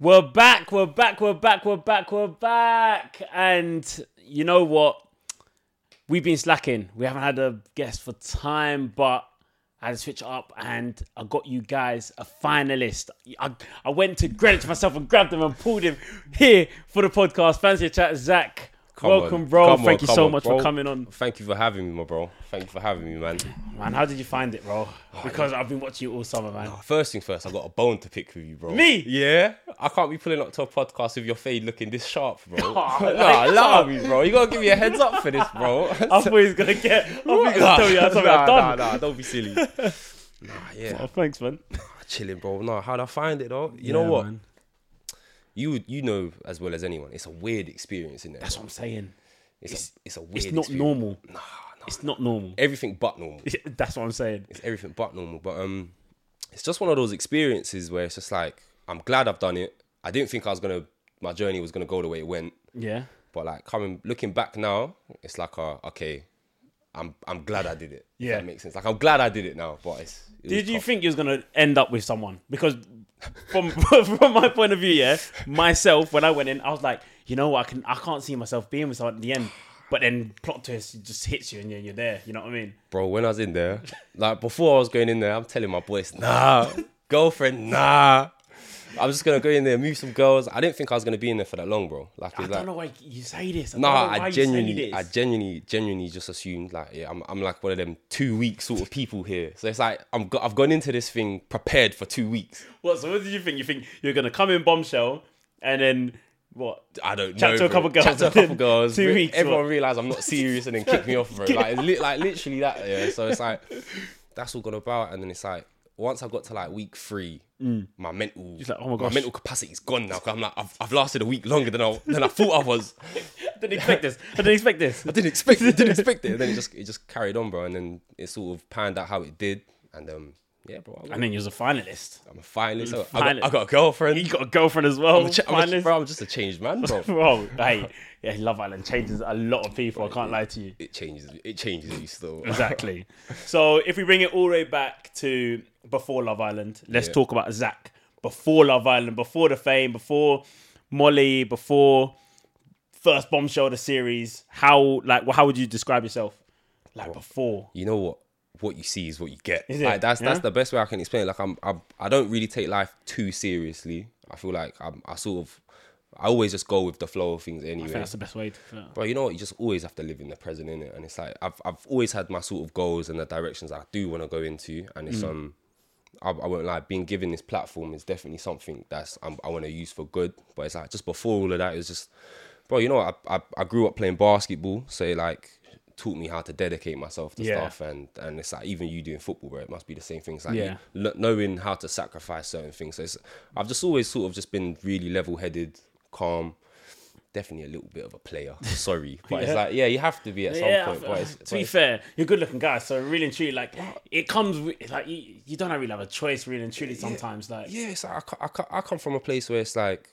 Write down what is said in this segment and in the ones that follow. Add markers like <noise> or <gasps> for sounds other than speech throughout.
We're back, we're back, we're back, we're back, we're back. And you know what? We've been slacking. We haven't had a guest for time, but I had to switch up and I got you guys a finalist. I, I went to Greenwich myself and grabbed him and pulled him here for the podcast. Fancy chat, Zach. Come Welcome, on. bro. Come Thank on, you so on, much bro. for coming on. Thank you for having me, my bro. Thank you for having me, man. Man, how did you find it, bro? Oh, because I've been watching you all summer, man. First thing first, I got a bone to pick with you, bro. Me? Yeah. I can't be pulling up to a podcast with your fade looking this sharp, bro. <laughs> Oh, nah, like, allow me, bro. You gotta give me a heads up for this, bro. <laughs> I thought he was gonna get. I thought gonna Nah, tell you that's something nah, I've done. Nah, nah, don't be silly. <laughs> nah, yeah. Oh, thanks, man. Chilling, bro. Nah, how'd I find it, though? You know what? man. You you know as well as anyone, it's a weird experience in there. That's what I'm saying. It's, it's- a, it's a weird It's not experience. normal. Nah, nah. It's not normal. Everything but normal. <laughs> That's what I'm saying. it's everything but normal. But um, it's just one of those experiences where it's just like I'm glad I've done it. I didn't think I was gonna my journey was gonna go the way it went, Yeah. but like coming looking back now, it's like uh, okay, I'm I'm glad I did it. Yeah. that makes sense. Like I'm glad I did it now, but it's. Did you tough. think you was gonna end up with someone? Because <laughs> from from my point of view, yeah, myself when I went in, I was like, you know what, I can I can't see myself being with someone at the end. But then plot twist just hits you and you're, you're there. You know what I mean? bro? When I was in there, like before I was going in there, I'm telling my boys, nah, <laughs> girlfriend, nah. I'm just gonna go in there, move some girls. I didn't think I was gonna be in there for that long, bro. Like, I don't like, know why you say this. I Nah, don't know why I genuinely. I genuinely, genuinely just assumed like, yeah, I'm, I'm like one of them two week sort of people here. So it's like I'm, go- I've gone into this thing prepared for two weeks. What? So what did you think? You think you're gonna come in bombshell and then what? I don't Chat know. to a couple girls Chat to a couple girls. two Re- weeks, Everyone what? realized I'm not serious and then kick me off, bro. <laughs> Like, li- like literally that. Yeah. So it's like that's all gone about, and then it's like once I got to like week three, my mental, Mm. like, oh my my mental capacity's gone now. Cause I'm like, I've, I've lasted a week longer than I than I thought I was. I <laughs> didn't expect this. I didn't expect this. I didn't expect it. Didn't <laughs> expect it. And then it just it just carried on, bro. And then it sort of panned out how it did. And um, yeah, bro. I And then you was a finalist. I'm a finalist. I got, I got, I a girlfriend. You got a girlfriend as well. I'm, a, ch- I'm, a, bro, I'm just a changed man, bro. <laughs> Bro, hey, yeah, Love Island changes a lot of people. I can't lie to you. It changes. It changes you still. <laughs> Exactly. so if we bring it all the way back to before Love Island, let's Yeah. talk about Zach before Love Island, before the fame, before Molly, before first bombshell of the series. How like how would you describe yourself? Like before. You know what? What you see is what you get. Like that's that's the best way I can explain. it. Like I'm, I'm I don't really take life too seriously. I feel like I'm, I sort of I always just go with the flow of things I anyway. think that's the best way to yeah. But you know what? You just always have to live in the present, innit? And it's like I've I've always had my sort of goals and the directions I do want to go into, and it's Mm. um. I, I won't lie. Being given this platform is definitely something that's I want to use for good. But it's like just before all of that, it was just, bro. You know what? I, I I grew up playing basketball, so like taught me how to dedicate myself to Yeah. stuff, and and it's like even you doing football, bro. It must be the same things like Yeah. you, knowing how to sacrifice certain things. So it's, I've just always sort of just been really level headed, calm. Definitely a little bit of a player. <laughs> Sorry, but it's like yeah, you have to be at some Yeah, point. But uh, it's, to but be fair, you're a good looking guy, so really and truly, like it comes with like you, you don't really have a choice, really and truly. Sometimes, like yeah, it's like I, I, I come from a place where it's like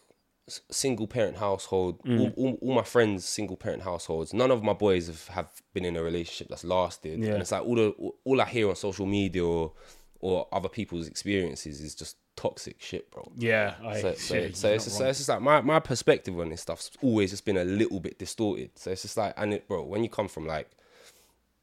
single parent household. Mm. All, all, all my friends single parent households. None of my boys have, have been in a relationship that's lasted. Yeah. And it's like all the all I hear on social media or or other people's experiences is just toxic shit, bro. yeah, I, So, so, shit, so it's just, so it's just like my, my perspective on this stuff's always just been a little bit distorted. So it's just like, and it, bro, when you come from like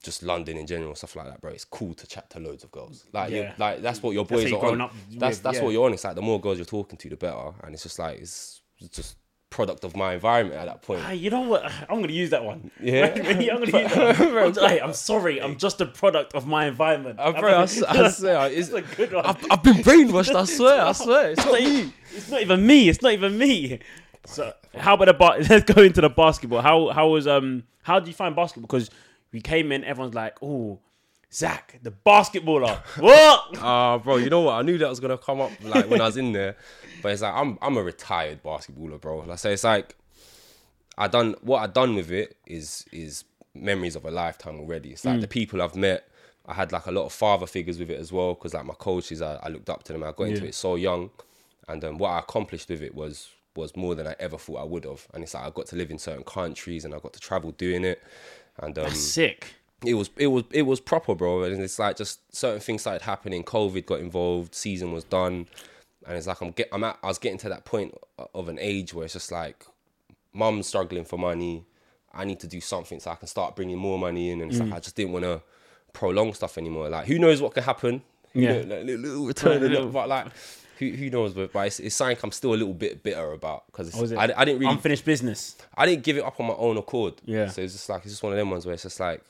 just London in general, stuff like that, bro, it's cool to chat to loads of girls. Like, Yeah. like that's what your boys how are on. up that's with, that's yeah. what you're on. It's like the more girls you're talking to, the better. And it's just like it's just product of my environment at that point. Hey, you know what? <sighs> I'm gonna use that one. <laughs> Yeah. <laughs> I'm gonna use that one. I'm, hey, I'm sorry. I'm just a product of my environment. Uh, bro, I, I <laughs> swear, it's, a good one. I've, I've been brainwashed. I swear, I swear. It's not me. It's not even me. It's not even me. So how about the bar? Let's go into the basketball. How how was um how did you find basketball? Because we came in, everyone's like, oh, Zach, the basketballer. what? Ah, bro, you know what? I knew that was gonna come up like when I was in there, but it's like I'm I'm a retired basketballer, bro. Like so, it's like I done what I done with it is is memories of a lifetime already. It's like the people I've met. I had like a lot of father figures with it as well because like my coaches, I, I looked up to them. I got into Yeah. it so young, and um, what I accomplished with it was was more than I ever thought I would have. And it's like I got to live in certain countries and I got to travel doing it, and um, Sick. it was it was it was proper, bro. And it's like just certain things started happening. COVID got involved. Season was done, and it's like I'm get I'm at I was getting to that point of an age where it's just like, mum's struggling for money. I need to do something so I can start bringing more money in and stuff. Mm. I just didn't want to prolong stuff anymore. Like, who knows what could happen? You Yeah. know, like, little, return, little- <laughs> but like, who who knows? But, but it's, it's something I'm still a little bit bitter about because Oh. I, I didn't really Unfinished business. I didn't give it up on my own accord. Yeah. So it's just like it's just one of them ones where it's just like,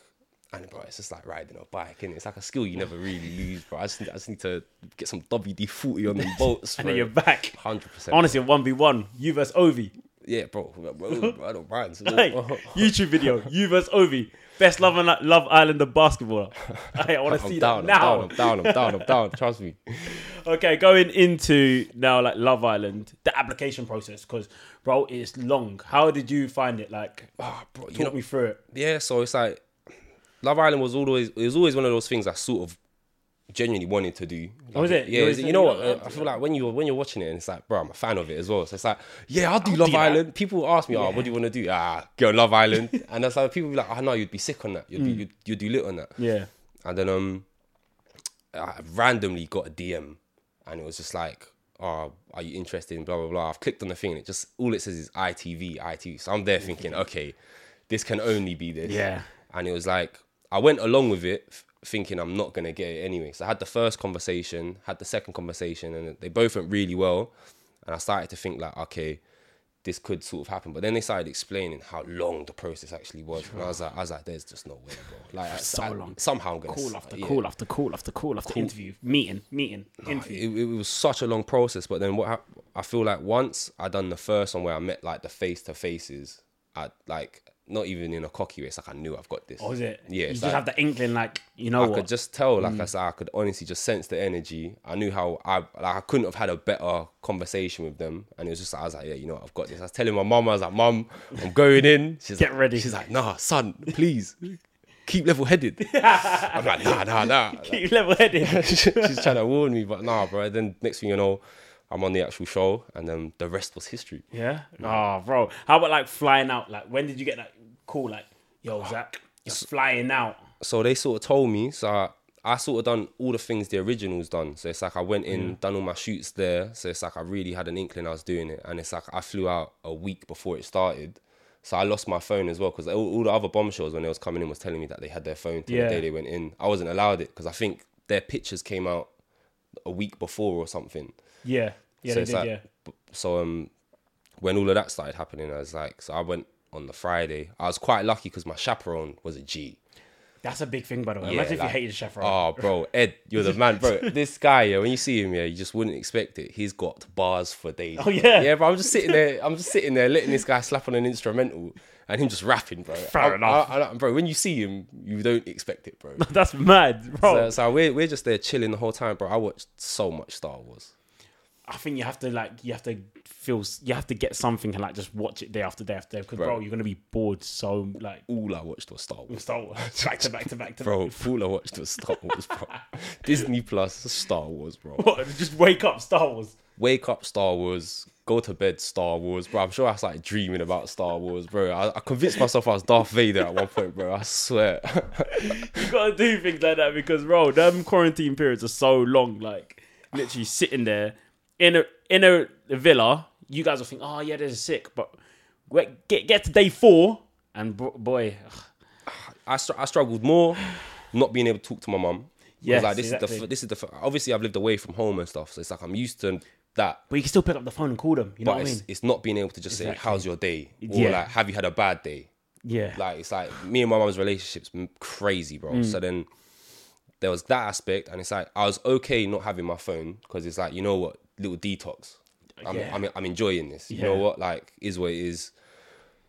and bro, it's just like riding a bike, and it's like a skill you never really lose, bro. I just, I just need to get some WD forty on the <laughs> bolts, And then you're back. hundred percent. Honestly, one v one, you versus Ovie. yeah, bro, <laughs> bro, I don't mind. So- <laughs> Hey, YouTube video, you versus Ovie, best Love and Love Islander basketballer. Hey, I want to see down, that now. I'm down, I'm down, I'm down, I'm down. Trust me. Okay, going into now like Love Island, the application process, because bro, it's long. How did you find it? Like, Ah, bro, talk you know, me through it. yeah. So it's like Love Island was always it was always one of those things I sort of genuinely wanted to do. Oh, is it? You Yeah, always you know what? up I feel like when you when you're watching it, and it's like, bro, I'm a fan of it as well. So it's like, yeah, I'll do I'll Love do that. Island. People ask me, oh, what do you want to do? Ah, go on Love Island, <laughs> and that's like people be like, oh no, you'd be sick on that. You'd Mm. be you'd, you'd do lit on that. Yeah. And then um, I randomly got a DM, and it was just like, "Oh, are you interested in blah blah blah?" I've clicked on the thing, and it just all it says is ITV, ITV. So I'm there thinking, okay, this can only be this. Yeah. And it was like I went along with it, f- thinking I'm not gonna get it anyway. So I had the first conversation, had the second conversation, and they both went really well. And I started to think like, okay, this could sort of happen. But then they started explaining how long the process actually was, and I was like, I was like, there's just no way, bro. Like So I- long. Somehow I'm gonna Call after yeah. call after call after call after interview, meeting, meeting, interview. It, it was such a long process, but then what hap- I feel like once I done the first one where I met like the face to faces, I like not even in a cocky way. It's like I knew I've got this. Or is it? Yeah, You just like- have the inkling, like you know I what? could just tell, like mm. I said, I could honestly just sense the energy. I knew how I like I couldn't have had a better conversation with them, and it was just I was like, yeah, you know, what, I've got this. I was telling my mum, I was like, mum, I'm going in. <laughs> She's Get like, ready. She's like, nah, son, please keep level headed. <laughs> I'm like, nah, nah, nah. <laughs> Keep level headed. She's trying to warn me, but nah, bro. Then next thing you know, I'm on the actual show, and then the rest was history. yeah. Oh, bro. How about like flying out? Like, when did you get that call? Like, yo, Zach, you're flying out. so they sort of told me so I, I sort of done all the things the originals done so it's like I went in done all my shoots there so it's like I really had an inkling I was doing it and it's like I flew out a week before it started so I lost my phone as well because all, all the other bombshells when they was coming in was telling me that they had their phone till Yeah. the day they went in I wasn't allowed it because I think their pictures came out a week before or something Yeah. Yeah, so they did. like, yeah. so um, when all of that started happening, I was like, so I went on the Friday. I was quite lucky because my chaperone was a G. That's a big thing, by the way. Yeah, Imagine if you hated the chaperone. Oh, bro, Ed, you're the man, bro. <laughs> this guy, yeah, when you see him, yeah, you just wouldn't expect it. He's got bars for days. Oh, yeah? yeah, bro. I'm just sitting there. I'm just sitting there, letting this guy slap on an instrumental, and him just rapping, bro. <laughs> Fair I- enough. I- I- bro, when you see him, you don't expect it, bro. <laughs> That's mad, bro. so, so we're we're just there chilling the whole time, bro. I watched so much Star Wars. I think you have to like you have to feel you have to get something and like just watch it day after day after day because bro. Bro. you're gonna be bored so like All I watched was Star Wars. Star Wars <laughs> back to back to back to Bro, all I watched was Star Wars, bro. <laughs> Disney Plus, Star Wars, bro. What, just wake up Star Wars. Wake up, Star Wars. Go to bed, Star Wars, bro. I'm sure I was like dreaming about Star Wars, bro. I, I convinced myself I was Darth Vader at one point, bro. I swear. <laughs> You gotta do things like that because bro, them quarantine periods are so long. Like literally sitting there in a in a villa, you guys will think, oh yeah, this is sick, but get get, get to day four and boy, I, str- I struggled more not being able to talk to my mum. Yes, like this is the exactly. f- this is the f- obviously I've lived away from home and stuff, so it's like I'm used to that. but you can still pick up the phone and call them. You know But what I mean? it's not being able to just say, "How's your day?" or Yeah. like, "Have you had a bad day?" Yeah, Like it's like me and my mum's relationship's crazy, bro. Mm. So then there was that aspect, and it's like I was okay not having my phone because it's like you know what, little detox. I'm, Yeah. I'm I'm enjoying this. You know what, like is what it is,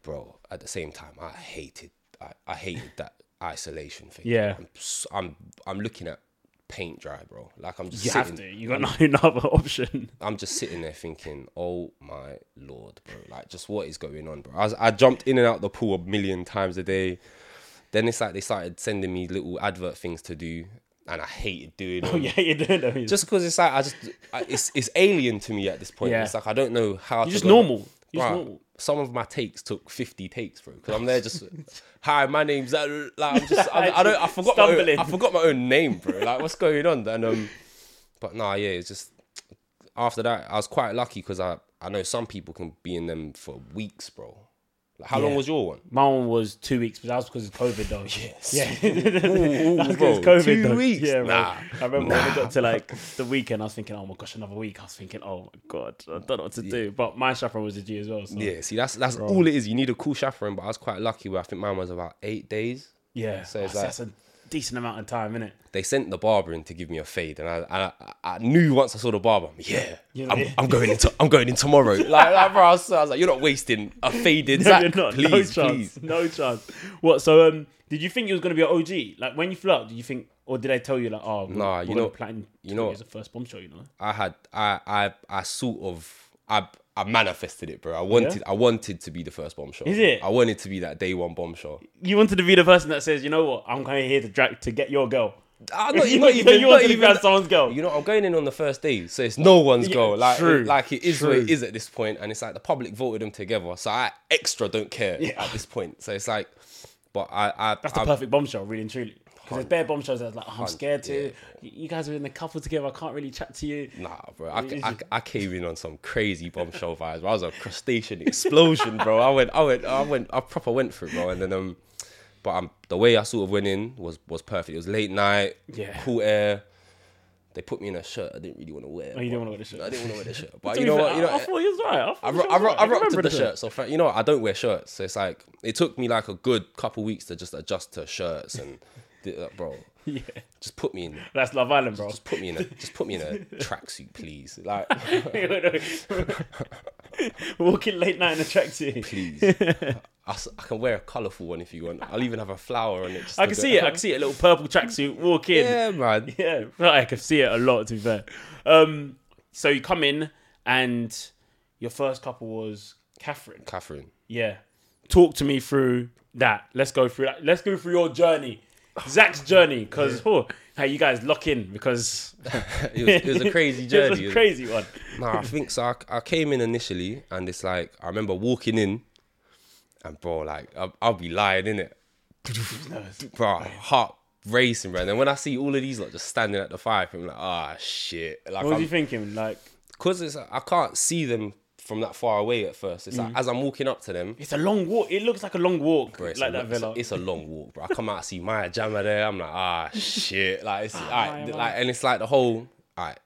bro. At the same time, I hated I, I hated that isolation thing. Yeah. I'm I'm, I'm looking at paint dry, bro. Like I'm just you sitting, have to. You got no <laughs> another option. I'm just sitting there thinking, oh my lord, bro. Like, just what is going on, bro? I, was, I jumped in and out of the pool a million times a day. Then it's like they started sending me little advert things to do, and I hated doing <laughs> them. Oh yeah, you're doing that. Just because it's like I just, I, it's it's alien to me at this point. Yeah. It's like I don't know how. You're to just normal. You're just normal. Some of my takes took 50 takes, bro. Because I'm there just, <laughs> hi, my name's like I'm just, I, I don't, I forgot my own, I forgot my own name, bro. Like what's going on? And um, but nah, yeah, it's just after that I was quite lucky because I I know some people can be in them for weeks, bro. How long was your one? My one was two weeks, but that was because of COVID though. Yes. Yeah. Ooh, <laughs> That was bro, COVID, two though. weeks? Yeah, bro. Nah, I remember when nah. it got to like the weekend, I was thinking, oh my gosh, another week. I was thinking, oh my god, I don't know what to do. But my chaperone was a G as well. So. Yeah, see, that's that's all it is. You need a cool chaperone, but I was quite lucky where I think mine was about eight days. Yeah. So it's ah, that's, like- that's a decent amount of time, isn't it? They sent the barber in to give me a fade, and I I, I knew once I saw the barber, I'm, yeah, You know, I'm, yeah. I'm going into I'm going in tomorrow. <laughs> like, like bro, I was, I was like, you're not wasting a faded No, Zach, you're not. please, no chance. please. No chance. What? So, um, did you think you was gonna be an OG? Like when you flew out, did you think, or did I tell you like, oh, we're- Nah, we're you know- plan you know- as a first bombshell, you know? I had I I I sort of I I manifested it, bro. I wanted I wanted to be the first bombshell. Is it? I wanted to be that day one bombshell. You wanted to be the person that says, you know what, I'm of here to drag to get your girl. Ah, <laughs> not, you, not even, you not even grab someone's girl. You know, I'm going in on the first day, so it's no one's Yeah, goal. Like, true, it, like it is what it is at this point, and it's like the public voted them together, so I extra don't care at this point. So it's like, but I, I, That's the I perfect bombshell, really and truly. Because there's bare bombshells that's like, oh, I'm scared to. yeah. You guys are in the couple together. I can't really chat to you. nah, bro. I, I, I came in on some crazy bombshell vibes. Bro. I was a crustacean explosion, bro. I went, I went, I went, I proper went for it, bro. And then um, but um, the way I sort of went in was was perfect. It was late night, Yeah. cool air. They put me in a shirt I didn't really want to wear. Oh, you didn't wanna wear the shirt? I didn't want to wear the shirt, but you know fair, what? You know, I, I thought he was right. I, I, ro- I, ro- right. I rocked remember the shirt. So fa- you know, what? I don't wear shirts. So it's like it took me like a good couple weeks to just adjust to shirts and, bro. <laughs> Yeah, Just put me in. that's Love Island, bro. Just put me in a. Just put me in a <laughs> tracksuit, please. Like, <laughs> Walking late night in a tracksuit. please. I can wear a colourful one if you want. I'll even have a flower on it. I can see it. I can see it. A little purple tracksuit. Walk in. Yeah, man. Yeah, I can see it a lot. To be fair. Um, so you come in and your first couple was Catherine. Catherine. Yeah. Talk to me through that. Let's go through that. Let's go through your journey, Zach's journey, because oh, how you guys lock in because <laughs> It was, it was a crazy journey. <laughs> it was a crazy one. Nah, I think so. I, I came in initially, and it's like I remember walking in, and bro, like I'll, I'll be lying in it, <laughs> bro, heart racing, bro. And then when I see all of these like just standing at the fire, I'm like, ah, shit. Like, What was I'm, you thinking? Like cause it's I can't see them from that far away at first. It's Mm. like as I'm walking up to them. it's a long walk. It looks like a long walk, Bro, it's, like a, that lo- it's, villa. a, it's a long walk, bro. I come out, I see Maya Jama there. I'm like, ah, shit. Like, it's, <laughs> alright, Maya, like, and it's like the whole, alright,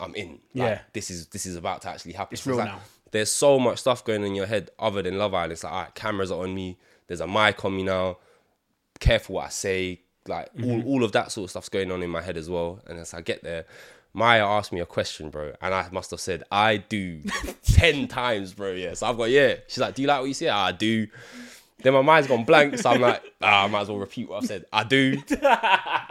I'm in. Like, Yeah. this is this is about to actually happen. It's So real like, now. There's so much stuff going on in your head other than Love Island. It's like, alright, cameras are on me. There's a mic on me now. Careful what I say. Like Mm-hmm. all, all of that sort of stuff's going on in my head as well. And as I get there, Maya asked me a question, bro, and I must have said I do <laughs> ten times, bro. Yeah, so I've got yeah. She's like, "Do you like what you see? I do. Then my mind's gone blank, so I'm like, <laughs> ah, I might as well repeat what I've said. I do. <laughs>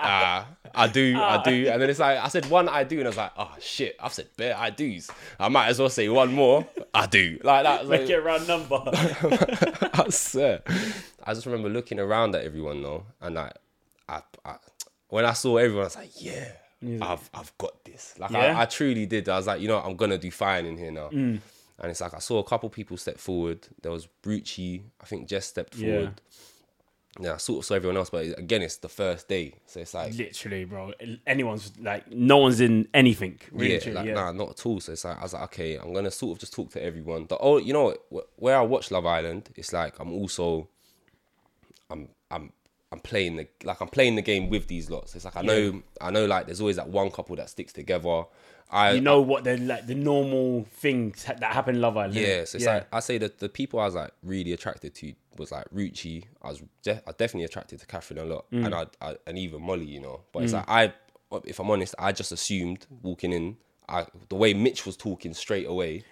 Ah, I do, I do. And then it's like, I said one I do, and I was like, oh shit, I've said bare I do's. I might as well say one more. I do. Like that. Make So, it a round number. I swear. I just remember looking around at everyone though, and like, I, I when I saw everyone, I was like, yeah, I've I've got this. Like Yeah? I, I truly did. I was like, you know, what, I'm gonna do fine in here now. Mm. And it's like I saw a couple people step forward. There was Ruchee, I think Jess stepped forward. Yeah, I sort of saw everyone else, but again, it's the first day, so it's like Literally, bro. Anyone's like, no one's in anything. Really, yeah, like yeah. nah, not at all. So it's like I was like, okay, I'm gonna sort of just talk to everyone. The oh, you know, where I watch Love Island, it's like I'm also, I'm I'm I'm playing the like I'm playing the game with these lots. It's like I know I know like there's always that one couple that sticks together. I You know what the like the normal things ha- that happen in Love Island. yeah, so it's like I say that the people I was like really attracted to was like Ruchee. I was de- I definitely attracted to Catherine a lot, Mm. and I, I and even Molly, you know. But it's like I, if I'm honest, I just assumed walking in, I the way Mitch was talking straight away,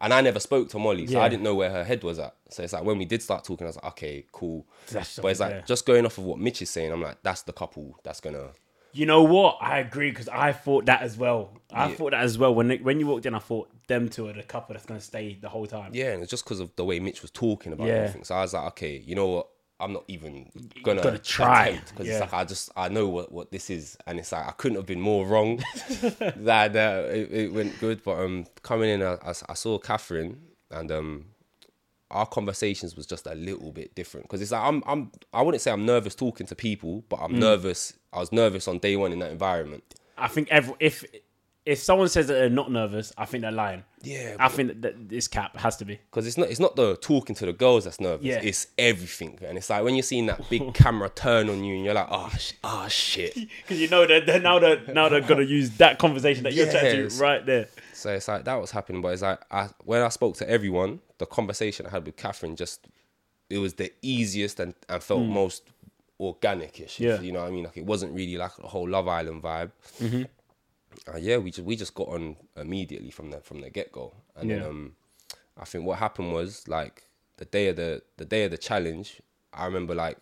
and I never spoke to Molly, so Yeah. I didn't know where her head was at. So it's like when we did start talking, I was like, okay, cool. That's but it's like yeah. just going off of what Mitch is saying, I'm like, that's the couple that's gonna. You know what? I agree because I thought that as well. I thought that as well when they, when you walked in. I thought them two are the couple that's gonna stay the whole time. Yeah, and it's just because of the way Mitch was talking about Yeah. everything. So I was like, okay, you know what? I'm not even gonna, gotta try. because Yeah. it's like I just I know what, what this is, and it's like I couldn't have been more wrong. <laughs> that that it, it went good, but um, coming in, I, I, I saw Catherine, and um, our conversations was just a little bit different because it's like I'm I'm I wouldn't say I'm nervous talking to people, but Mm. I'm nervous. I was nervous on day one in that environment. I think every if if someone says that they're not nervous, I think they're lying. Yeah, I think that, this cap has to be. because it's not it's not the talking to the girls that's nervous. Yeah. It's everything, and it's like when you're seeing that big <laughs> camera turn on you, and you're like, oh, sh- oh shit. <laughs> Because you know that they're, now they're now they're gonna use that conversation that you're to right there. So it's like that was happening, but it's like I, when I spoke to everyone, the conversation I had with Catherine just it was the easiest and, and felt hmm. most organic-ish. Yeah. you know what I mean. Like it wasn't really like a whole Love Island vibe. Mm-hmm. Uh, yeah, we just we just got on immediately from the from the get go, and then um, I think what happened was like the day of the the day of the challenge. I remember like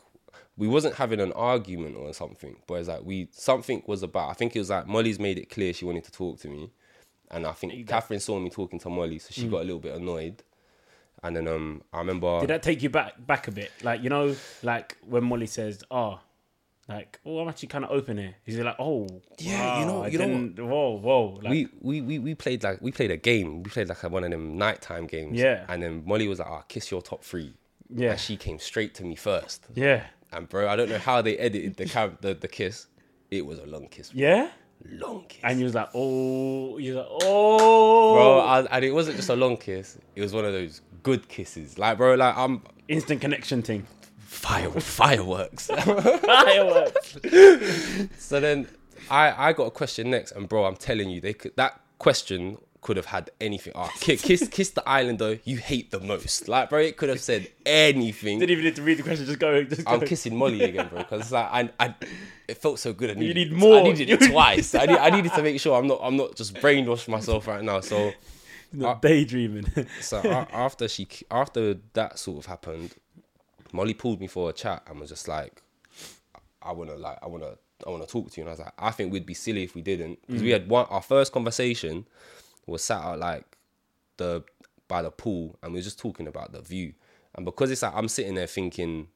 we wasn't having an argument or something, but it's like we something was about. I think it was like Molly's made it clear she wanted to talk to me, and I think Catherine saw me talking to Molly, so she got a little bit annoyed. And then um, I remember Mm. Did that take you back back a bit? Like you know, like when Molly says, "Oh, like oh, I'm actually kind of open here." He's like, "Oh, Yeah, you wow, know- I you know Whoa, whoa!" Like, we, we, we, we played like we played a game. We played like a, one of them nighttime games. Yeah. And then Molly was like, "Oh, kiss your top three. Yeah. And she came straight to me first. yeah, And bro, I don't know how they edited the cam- the, the kiss. It was a long kiss. yeah. Long kiss. And you was like, "Oh," you was like, "Oh, bro, I, and it wasn't just a long kiss. It was one of those good kisses. Like, bro, like I'm instant connection thing." Fire fireworks. <laughs> Fireworks. so then I I got a question next, and bro, I'm telling you, they could that question could have had anything. Ah, oh, kiss, kiss, kiss the islander you hate the most. Like, bro, it could have said anything. Didn't even need to read the question. Just go. Just go. I'm kissing Molly again, bro, because like I, I, it felt so good. I needed, need more. I needed it <laughs> twice. I, need, I needed to make sure I'm not, I'm not just brainwashed myself right now. So, Not daydreaming. so a- after she, after that sort of happened, Molly pulled me for a chat and was just like, I wanna, like, I wanna, I wanna talk to you. And I was like, I think we'd be silly if we didn't, because we mm. had one. Our first conversation was sat out like the by the pool, and we were just talking about the view. And because it's like I'm sitting there thinking,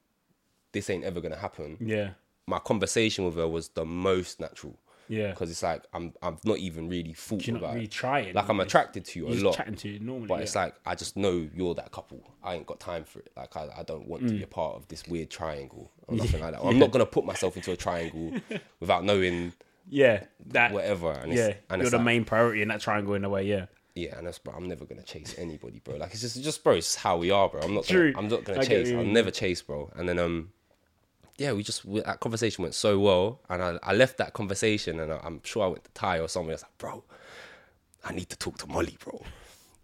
this ain't ever gonna happen. yeah, my conversation with her was the most natural yeah. because it's like I'm I've not even really thought You're not about really it. trying. Like I'm attracted to you a lot, chatting to you normally. but yeah. it's like I just know you're that couple. I ain't got time for it. Like I, I don't want Mm. to be a part of this weird triangle or <laughs> nothing like that. I'm not gonna put myself into a triangle <laughs> without knowing yeah, that whatever. And yeah, it's, and you're the like, main priority in that triangle in a way. Yeah, yeah, and that's bro. I'm never gonna chase anybody, bro. Like it's just, just bro. It's how we are, bro. I'm not. True. Gonna, I'm not gonna I chase. I'll never chase, bro. And then um, yeah, we just we, that conversation went so well, and I, I left that conversation, and I, I'm sure I went to Ty or somewhere. I was like, bro, I need to talk to Molly, bro.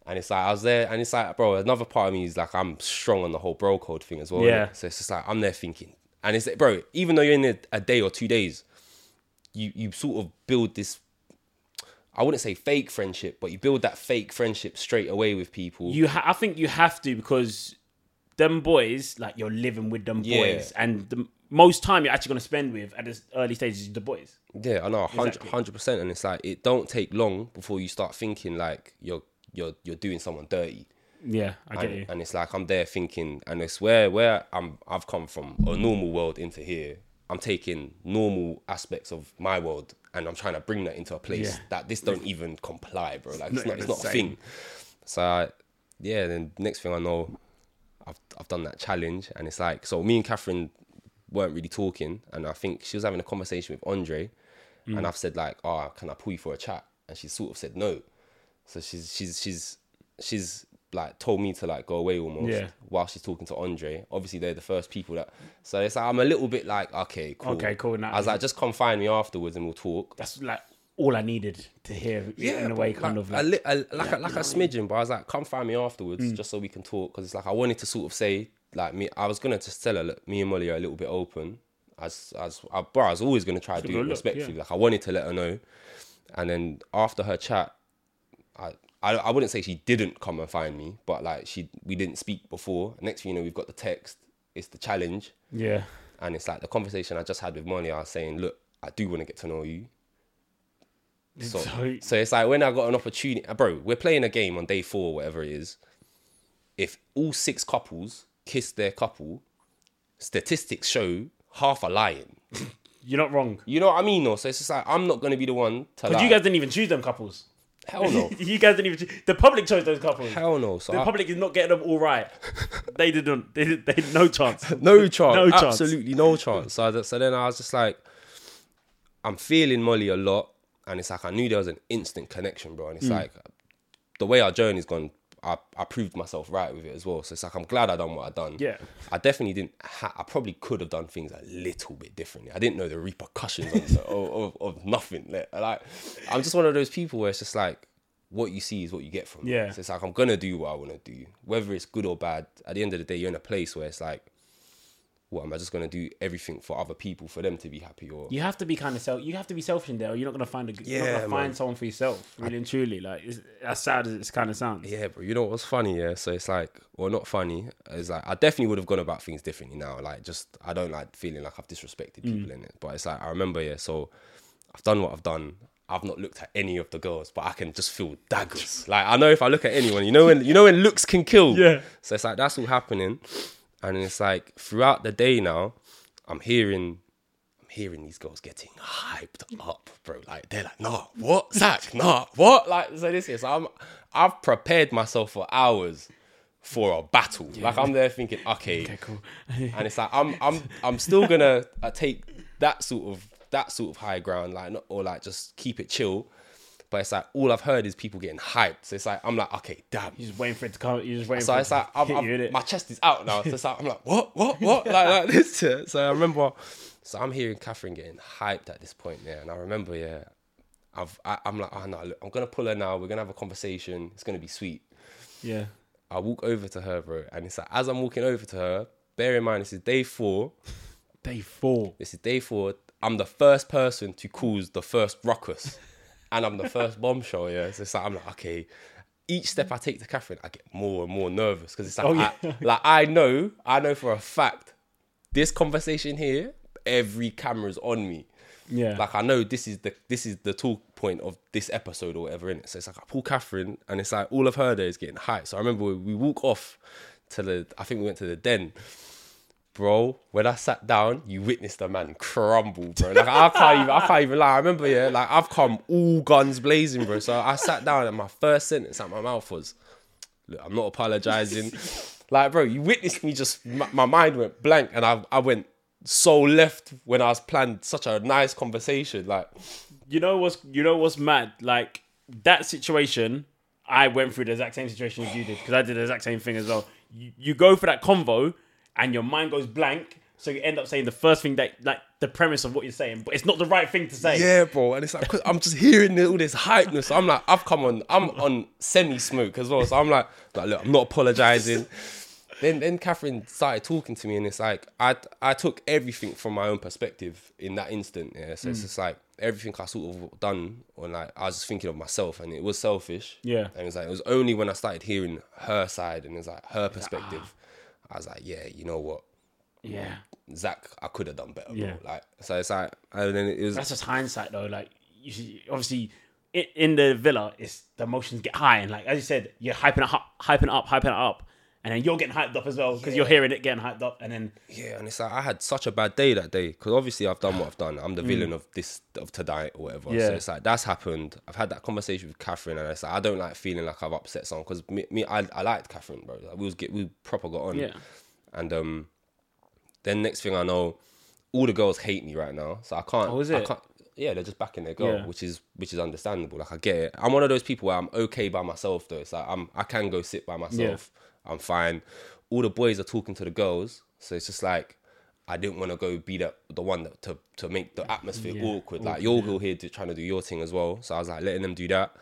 And it's like I was there, and it's like, bro, another part of me is like I'm strong on the whole bro code thing as well. Yeah. So it's just like I'm there thinking, and it's like, bro, even though you're in there a day or two days, you you sort of build this. I wouldn't say fake friendship, but you build that fake friendship straight away with people. you. Ha- I think you have to because them boys, like you're living with them Yeah. boys, and the most time you're actually gonna spend with at this early stages the boys. Yeah, I know, hundred percent. And it's like it don't take long before you start thinking like you're you're you're doing someone dirty. Yeah, I get And, you. and it's like I'm there thinking, and it's where where I'm I've come from a normal world into here. I'm taking normal aspects of my world and I'm trying to bring that into a place Yeah. that this don't even comply, bro. Like it's Not not, it's not a thing. So I, yeah, then next thing I know, I've I've done that challenge, and it's like so me and Catherine weren't really talking, and I think she was having a conversation with Andre, Mm. and I've said like, oh, can I pull you for a chat? And she sort of said no. So she's she's she's she's like told me to like go away almost Yeah. while she's talking to Andre. Obviously they're the first people that so it's like I'm a little bit like, okay, cool. Okay, cool, now- I was like, just come find me afterwards and we'll talk. That's like all I needed to hear. yeah, in a way, kind like, of a like, li- a, like a, like a smidgen, but I was like, come find me afterwards Mm. just so we can talk because it's like I wanted to sort of say like me. I was gonna just tell her, look, me and Molly are a little bit open. As as I, bro, I was always gonna try to do it look, respectfully. yeah. Like I wanted to let her know, and then after her chat, I, I I wouldn't say she didn't come and find me, but like she we didn't speak before. Next thing you know, we've got the text. It's the challenge. yeah, And it's like the conversation I just had with Molly. I was saying, look, I do want to get to know you. So, So- so it's like when I got an opportunity, bro. We're playing a game on day four, whatever it is. If all six couples kiss their couple, statistics show half are lying. you're not wrong. You know what I mean? though? So it's just like I'm not gonna be the one to lie. But you guys didn't even choose them couples. hell no, <laughs> you guys didn't even. Choose, the public chose those couples. hell no. So the I- public is not getting them all right. <laughs> they didn't. They did. They had no chance. <laughs> no chance. No chance. Absolutely no chance. So, so then I was just like, I'm feeling Molly a lot. and it's like I knew there was an instant connection, bro. And it's hmm. like the way our journey's gone, I, I proved myself right with it as well. So it's like I'm glad I done what I done. Yeah. I definitely didn't. Ha- I probably could have done things a little bit differently. I didn't know the repercussions of, <laughs> of, of, nothing. Like, like, I'm just one of those people where it's just like what you see is what you get from. it. Yeah. So it's like I'm gonna do what I want to do, whether it's good or bad. At the end of the day, you're in a place where it's like, what am I just gonna do everything for other people for them to be happy or You have to be kind of self. You have to be selfish in there, or you're not gonna find a. good you're not Yeah, gonna man. find someone for yourself. Really and truly, like it's, as sad as it kind of sounds. Yeah, bro. You know what's funny? Yeah. So it's like, well, not funny. It's like I definitely would have gone about things differently now. Like, just I don't like feeling like I've disrespected mm. people in it. But it's like I remember, yeah. So I've done what I've done. I've not looked at any of the girls, but I can just feel daggers. Like I know if I look at anyone, you know when you know when looks can kill. Yeah. So it's like that's all happening, and it's like throughout the day now, I'm hearing I'm hearing these girls getting hyped up, bro. Like they're like, nah, what, Zach, nah, what? Like so this is. So I'm I've prepared myself for hours for a battle. Like I'm there thinking, okay, Okay, cool. and it's like I'm I'm I'm still gonna uh, take that sort of that sort of high ground, like not or like just keep it chill. But it's like all I've heard is people getting hyped. So it's like I'm like, okay, damn. You're just waiting for it to come. You're just waiting. So for it's like I'm, I'm- innit? my chest is out now. So it's like I'm like, what, what, <laughs> what, like like this. So I remember, so I'm hearing Catherine getting hyped at this point, yeah. And I remember, yeah, I've I, I'm like, oh no, look, I'm gonna pull her now. We're gonna have a conversation. It's gonna be sweet. yeah. I walk over to her, bro, and it's like as I'm walking over to her. Bear in mind, this is day four. Day four. This is day four. I'm the first person to cause the first ruckus, and I'm the first bombshell. Yeah, so it's like I'm like, okay. Each step I take to Catherine, I get more and more nervous because it's like, Oh, yeah. I, <laughs> like I know, I know for a fact, this conversation here, every camera's on me. Yeah. Like I know this is the this is the talk point of this episode or whatever in it. So it's like I pull Catherine, and it's like all of her there is getting hyped. So I remember we, we walk off to the, I think we went to the den bro, when I sat down, you witnessed a man crumble, bro. Like I can't even, I can't even lie. I remember, yeah, like I've come all guns blazing, bro. So I sat down, and my first sentence out my mouth was, "Look, I'm not apologizing." like, bro, you witnessed me just, my, my mind went blank, and I, I went so left when I was planned such a nice conversation. Like, you know what's you know what's mad? Like that situation, I went through the exact same situation as you did because I did the exact same thing as well. You, you go for that convo and your mind goes blank, so you end up saying the first thing that like the premise of what you're saying, but it's not the right thing to say. Yeah, bro, and it's like 'cause I'm just hearing all this hypeness. So I'm like, I've come on, I'm on semi smoke as well. So I'm like, like, look, I'm not apologizing. <laughs> then, then Catherine started talking to me, and it's like I, I took everything from my own perspective in that instant. Yeah, so Mm. it's just like everything I sort of done, or like I was just thinking of myself, and it was selfish. Yeah. and it was like it was only when I started hearing her side and it was like her perspective, I was like, yeah, you know what, yeah. Zach, I could have done better. Yeah. Bro. Like, so it's like, and then it was That's just hindsight though. Like you obviously in the villa, it's the emotions get high and like as you said, you're hyping it up, hyping it up, hyping it up, and then you're getting hyped up as well because you're hearing it getting hyped up, and then Yeah, and it's like I had such a bad day that day because obviously I've done what I've done. I'm Mm. the villain of this of tonight or whatever. Yeah. So it's like that's happened. I've had that conversation with Catherine, and it's like I don't like feeling like I've upset someone because me, me I, I liked Catherine, bro. Like, we was get we proper got on. Yeah. And um, then next thing I know, all the girls hate me right now. So I can't. Oh, is I it? can't, yeah, they're just backing their girl, Yeah. which is which is understandable. Like I get it. I'm one of those people where I'm okay by myself though. It's like I'm I can go sit by myself. I'm fine. All the boys are talking to the girls, so it's just like I didn't want to go be the the one that, to to make the atmosphere Yeah, awkward. Like you're all here to, trying to do your thing as well. So I was like letting them do that,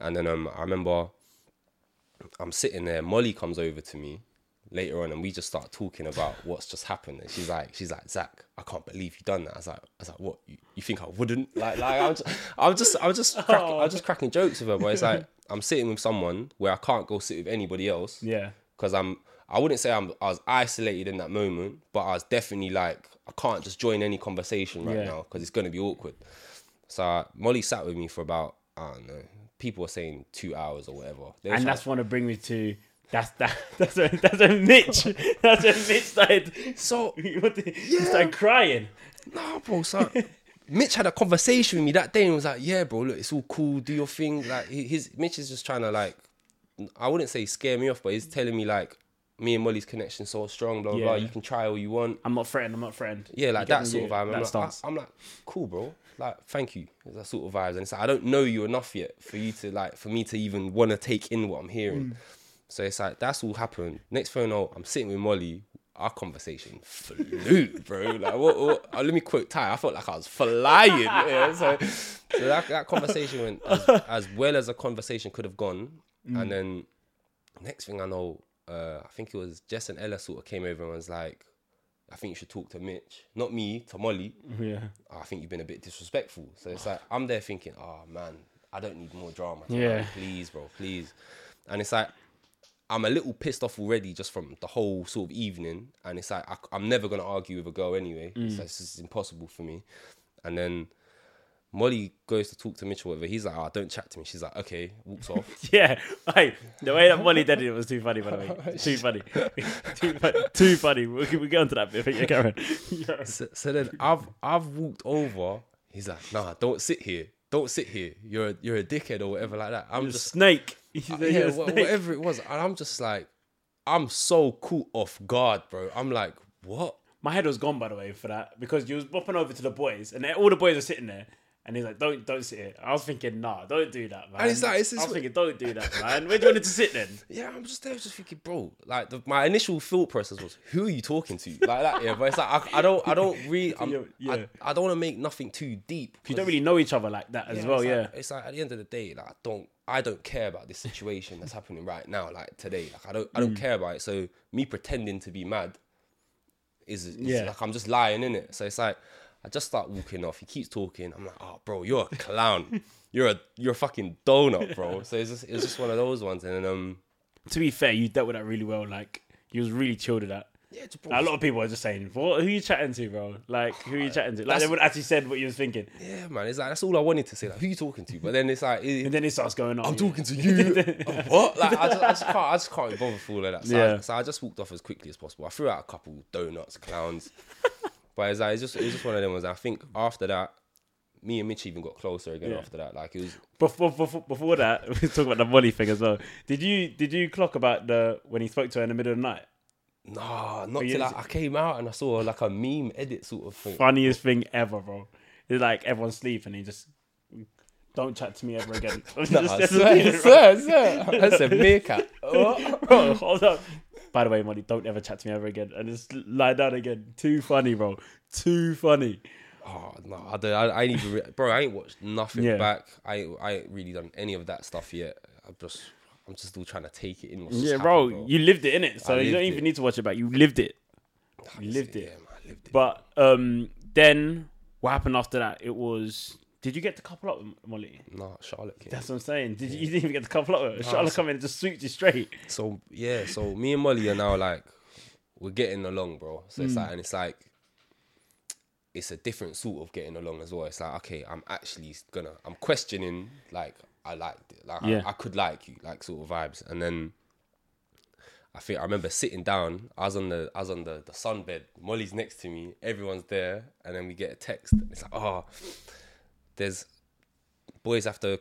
and then um I remember I'm sitting there. Molly comes over to me later on, and we just start talking about what's just happened. And she's like, she's like, Zach, I can't believe you done that. I was like, I was like, what? You, you think I wouldn't? Like, like I'm just, I'm just, I'm just, <laughs> cracking, I'm just cracking jokes with her. But it's like I'm sitting with someone where I can't go sit with anybody else yeah, because I'm. I wouldn't say I'm. I was isolated in that moment, but I was definitely like, I can't just join any conversation right Yeah. now because it's gonna be awkward. So uh, Molly sat with me for about I don't know. People were saying two hours or whatever. They and that's want to bring me to. That's that. <laughs> That's a that's a Mitch. <laughs> That's a Mitch started. so <laughs> what the- He started crying. Nah, bro. So Mitch had a conversation with me that day and was like, "Yeah, bro, look, it's all cool. Do your thing." Like his Mitch is just trying to like, I wouldn't say scare me off, but he's telling me like, me and Molly's connection so strong, blah blah. blah. You can try all you want. I'm not friend. I'm not friend. Yeah, like that sort of Yeah, vibe. I'm that like, stance. I, am like, cool, bro. Like, thank you. That sort of vibes. And it's like I don't know you enough yet for you to like for me to even want to take in what I'm hearing. Mm. So it's like that's all happened. Next phone call, I'm sitting with Molly. Our conversation flew, <laughs> bro. Like, what, what, uh, let me quote Ty. I felt like I was flying. <laughs> Yeah, so, so that, that conversation went as, as well as a conversation could have gone. Mm. And then next thing I know, uh, I think it was Jess and Ella sort of came over and was like, I think you should talk to Mitch, not me, to Molly. <laughs> Yeah. "Oh, I think you've been a bit disrespectful. So it's like I'm there thinking, oh man, I don't need more drama. Yeah. Like, please, bro, please. And it's like I'm a little pissed off already just from the whole sort of evening. And it's like I, am never gonna argue with a girl anyway. It's, like, it's just impossible for me. And then Molly goes to talk to Mitchel, or whatever. He's like, oh, don't chat to me. She's like, okay, walks off. <laughs> Yeah, hey, the way that Molly did it was too funny. By the way, <laughs> oh, <laughs> too funny, too, fu- too funny. We'll, we'll get onto that bit. But yeah, Karen. Yeah. so, so then I've I've walked over. He's like, nah, don't sit here. Don't sit here. You're a, you're a dickhead or whatever like that. I'm just snake. A- uh, yeah, you're snake. whatever it was. And I'm just like, I'm so caught off guard, bro. I'm like, what? My head was gone by the way for that because you was bopping over to the boys and all the boys are sitting there. And he's like, "Don't, don't sit here." I was thinking, "Nah, don't do that, man." And it's like, it's I was thinking, "Don't do that, man." Where do you want it to sit then? <laughs> Yeah, I'm just there, just thinking, bro. Like the, my initial thought process was, who are you talking to? Like that, yeah. But it's like I, I don't, I don't <laughs> really, Yeah, yeah. I, I don't want to make nothing too deep. You don't really know each other like that as well, it's yeah. Like, it's like at the end of the day, like I don't, I don't care about this situation that's happening right now, like today. Like I don't, I Mm. don't care about it. So me pretending to be mad is, is Yeah. like I'm just lying in it. So it's like I just start walking off. He keeps talking. I'm like, oh, bro, you're a clown. you're a, you're a fucking donut, bro. <laughs> So it's just, it's just one of those ones. And then um, to be fair, you dealt with that really well. Like you was really chilled with that. yeah, Like, a lot of people are just saying, "What? Who you chatting to, bro? Like, who you <sighs> chatting to?" Like, they would actually said what you was thinking, yeah, man. It's like that's all I wanted to say. Like, who you talking to? But then it's like. It, and then it starts going on. I'm talking to <laughs> you. Oh, what? Like I just, I just can't. I just can't be bothered for all of that. So, I, Yeah. so I just walked off as quickly as possible. I threw out a couple donuts, clowns, <laughs> but it's like it's just it was just one of them ones. I think after that, me and Mitch even got closer again. Yeah. After that, like it was. Before, before, before that, <laughs> we talk about the Molly thing as well. Did you did you clock about the when he spoke to her in the middle of the night? Nah, not till I, I came out and I saw like a meme edit sort of thing. Funniest thing ever, bro. It's like everyone's sleeping and he just don't chat to me ever again. <laughs> Nah, just- swear, swear, swear. That's a meerkat. <laughs> Bro, hold up. By the way, Molly, don't ever chat to me ever again. And just lie down again. Too funny, bro. Too funny. Oh no, I, don't, I, I ain't even, re- bro. I ain't watched nothing Yeah. back. I, ain't- I ain't really done any of that stuff yet. I'm just, I'm just still trying to take it in. Yeah, bro, happened, you lived it in it, so you don't even it. need to watch it back. You lived it. You lived Yeah, man, I lived it. But um, then what happened after that? It was. Did you get to couple up with Molly? No, Charlotte came. That's what I'm saying. Did you, you didn't even get to couple up with her? Charlotte so- come in and just swooped you straight. So yeah, so me and Molly are now like, we're getting along, bro. So Mm. it's like, and it's like, it's a different sort of getting along as well. It's like, okay, I'm actually gonna, I'm questioning, like, I liked it, like, Yeah. I, I could like you, like, sort of vibes, and then. I think I remember sitting down. I was on the I was on the, the sunbed. Molly's next to me. Everyone's there, and then we get a text. It's like, oh, there's boys have to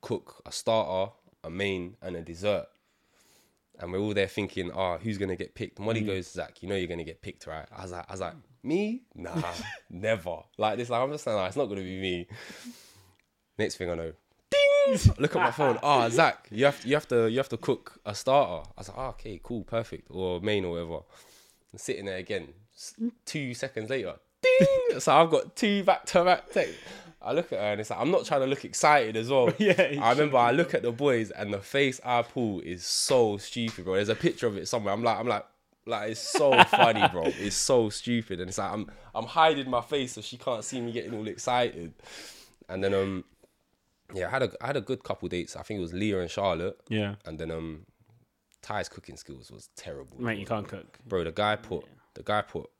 cook a starter, a main, and a dessert. And we're all there thinking, oh, who's gonna get picked? Molly mm. goes, Zach, you know you're gonna get picked, right? I was like, I was like, me? Nah, <laughs> never. Like this, like I'm just saying, like, it's not gonna be me. Next thing I know, ding! Look at my phone. Ah, <laughs> Zach, you have you have to you have to cook a starter. I was like, oh, okay, cool, perfect, or main or whatever. I'm sitting there again. Two seconds later, ding! so I've got two back to back texts. I look at her and it's like I'm not trying to look excited as well. <laughs> Yeah, I remember I look at the boys and the face I pull is so stupid, bro. There's a picture of it somewhere. I'm like, I'm like, like it's so <laughs> funny, bro. It's so stupid, and it's like I'm I'm hiding my face so she can't see me getting all excited. And then um, yeah, I had a I had a good couple dates. I think it was Leah and Charlotte, Yeah, and then um, Ty's cooking skills was terrible, mate, you can't cook. bro. The guy put the guy put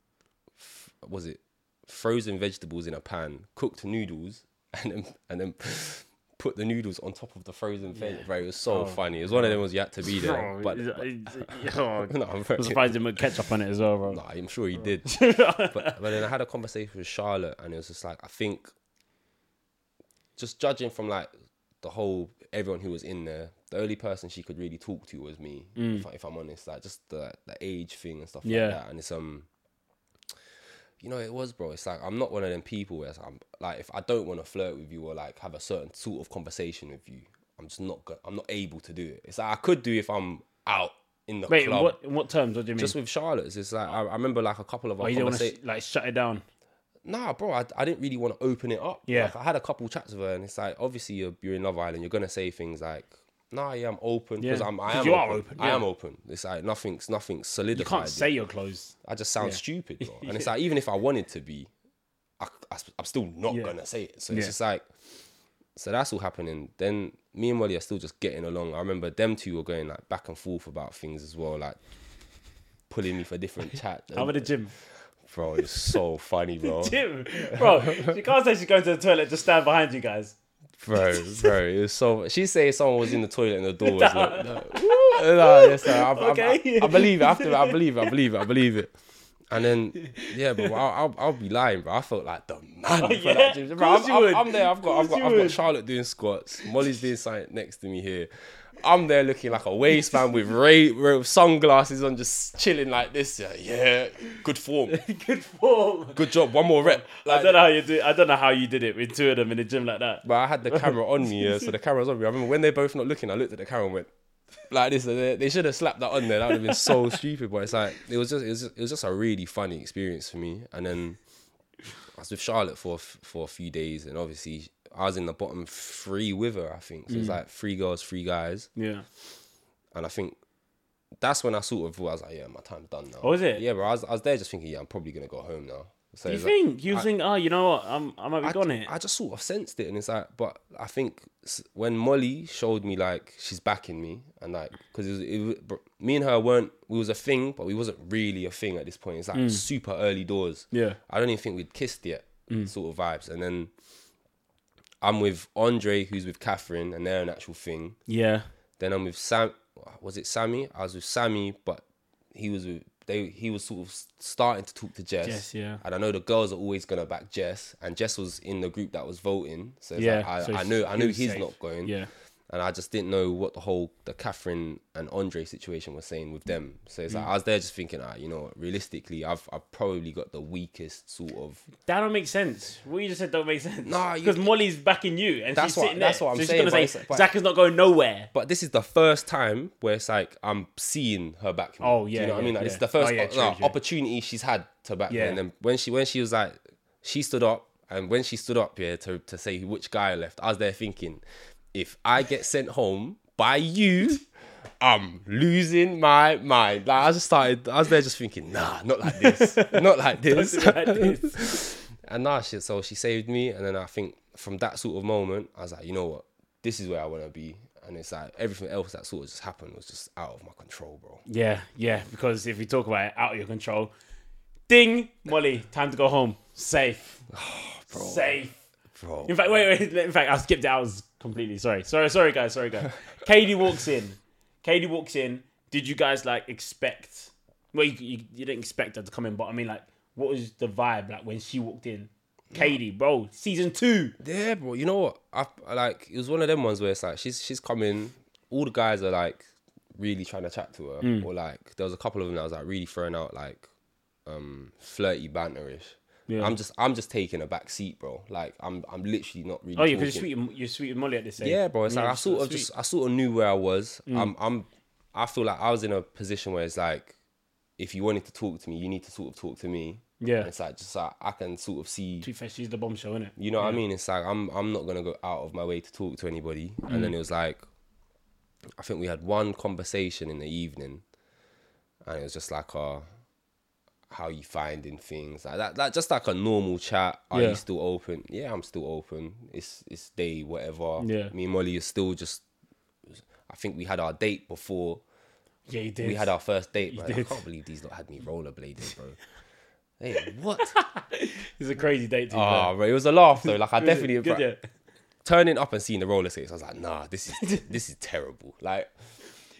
was it frozen vegetables in a pan, cooked noodles, <laughs> and then and then <laughs> put the noodles on top of the frozen veg. Bro, it was so funny. It was one of them was you had to be there. Bro, but it's- <laughs> oh, no, I'm, I'm surprised you put ketchup on it as well, bro. no, I'm sure he did. but, but then I had a conversation with Charlotte, and it was just like I think, just judging from like the whole everyone who was in there, the only person she could really talk to was me. If, I, if I'm honest, like just the the age thing and stuff Mm. Yeah. like that. And it's um, you know, it was, bro. It's like I'm not one of them people where I'm like if I don't want to flirt with you or like have a certain sort of conversation with you, I'm just not. Go- I'm not able to do it. It's like I could do if I'm out in the Wait, in club. what in what terms? What do you mean? Just with Charlotte's, it's like I, I remember like a couple of oh, our you don't want to like shut it down. Nah, bro, I, I didn't really want to open it up. Yeah. Like, I had a couple chats with her, and it's like, obviously, you're, you're in Love Island, you're going to say things like, nah, yeah, I'm open. Because Yeah. I'm, I am you open. are open, I yeah. am open. It's like, nothing's, nothing's You can't yet. say you're closed. I just sound Yeah. stupid, bro. <laughs> And it's like, even if I wanted to be, I, am still not to say it. So it's just like, so that's all happening. Then me and Molly are still just getting along. I remember them two were going like back and forth about things as well, like pulling me for different <laughs> chat. How about the gym? bro, it's so funny, <laughs> bro. Gym, bro. She can't say she's going to the toilet. Just stand behind you guys. Bro, bro, it was so. She say someone was in the toilet and the door was like, no, no, yes, I, I- Okay. I, I believe it. After I believe it. I believe it. I believe it. And then, yeah, but I'll, I'll, I'll be lying, bro. I felt like the man Oh, yeah? Bro, I'm, I'm. I'm there. I've got, I've got, I've got. Charlotte doing squats. Molly's doing something next to me here. I'm there looking like a waistband with Ray, with sunglasses on, just chilling like this. Yeah, yeah, good form, <laughs> Good form. good job. One more rep. I don't know how you do. I don't know how you did it with two of them in the gym like that. But I had the <laughs> camera on me, yeah, so the camera's on me. I remember when they're both not looking, I looked at the camera and went like this. They, they should have slapped that on there. That would have been so <laughs> stupid. But it's like it was just it was just, it was just a really funny experience for me. And then I was with Charlotte for for a few days, and obviously I was in the bottom three with her. I think so. It's like three girls, three guys, Yeah. and I think. That's when I sort of I was like, yeah, my time's done now. Oh, is it? Yeah, but I was, I was there just thinking, yeah, I'm probably gonna go home now. So You it's like- think you think? Oh, you know what? I'm I might be I, gone here. I just sort of sensed it, and it's like, but I think when Molly showed me like she's backing me, and like because it was, it me and her weren't we was a thing, but we wasn't really a thing at this point. It's like super early doors. Mm. Yeah. Mm. I don't even think we'd kissed yet, sort of vibes. And then I'm with Andre, who's with Catherine, and they're an actual thing. Yeah. Then I'm with Sam. Was it Sammy? I was with Sammy, but he was with they. He was sort of starting to talk to Jess. Jess, yeah. And I know the girls are always gonna back Jess, and Jess was in the group that was voting. So Yeah, like, I, so I knew I he knew he's safe. not going. Yeah. And I just didn't know what the whole the Catherine and Andre situation was saying with them. So it's Mm. like I was there just thinking, ah, you know, realistically, I've I've probably got the weakest sort of That don't make sense. What you just said don't make sense. Nah, you- because Molly's backing you, and That's she's what- sitting that's there. what I'm so she's saying, gonna say but- Zach is not going nowhere. But this is the first time where it's like I'm seeing her back. me. Oh, yeah, you know what I mean? Like yeah. is the first Oh, yeah, true, no, true. opportunity she's had to back me. Yeah. And then when she when she was like, she stood up, and when she stood up here to to say which guy left, I was there thinking, if I get sent home by you. I'm losing my mind. Like I just started, I was there just thinking, nah, not like this, <laughs> not like this. do like this. <laughs> and nah, shit. So she saved me, and then I think from that sort of moment, I was like, you know what, this is where I want to be. And it's like everything else that sort of just happened was just out of my control, bro. Yeah, yeah. Because if we talk about it, out of your control. Ding, Molly, time to go home. Safe, <sighs> safe. Bro, In fact, wait, wait. In fact, I skipped it. I was completely sorry. Sorry, sorry, guys. Sorry, guys. <laughs> Kady walks in. Kady walks in. Did you guys like expect? Well, you, you, you didn't expect her to come in, but I mean, like, what was the vibe like when she walked in? Kady, bro, season two. yeah, bro. You know what? I like it was one of them ones where it's like she's she's coming. All the guys are like really trying to chat to her, Hmm. or like there was a couple of them that was like really throwing out like um flirty banterish. Yeah. I'm just I'm just taking a back seat, bro. Like I'm I'm literally not really. Oh, yeah, because you're sweet. You're sweet with Molly at this age. Yeah, bro. It's like I sort of sweet. just I sort of knew where I was. I'm I'm I feel like I was in a position where it's like if you wanted to talk to me, you need to sort of talk to me. Yeah. And it's like just like I can sort of see To be fair, she's the bombshell, isn't it? you know what I mean? It's like I'm I'm not gonna go out of my way to talk to anybody. And then it was like I think we had one conversation in the evening and it was just like uh how you finding things like that that just like a normal chat. Are Yeah. you still open? Yeah, I'm still open. It's it's day, whatever. Yeah. Me and Molly is still just I think we had our date before Yeah, you did. we had our first date, man. I can't believe these lot had me rollerblading, bro. <laughs> Hey, what? It's a crazy date. To be Oh, bro, it was a laugh though. Like I <laughs> definitely, Good, bro, yeah. turning up and seeing the roller skates, I was like, nah, this is <laughs> this is terrible. Like,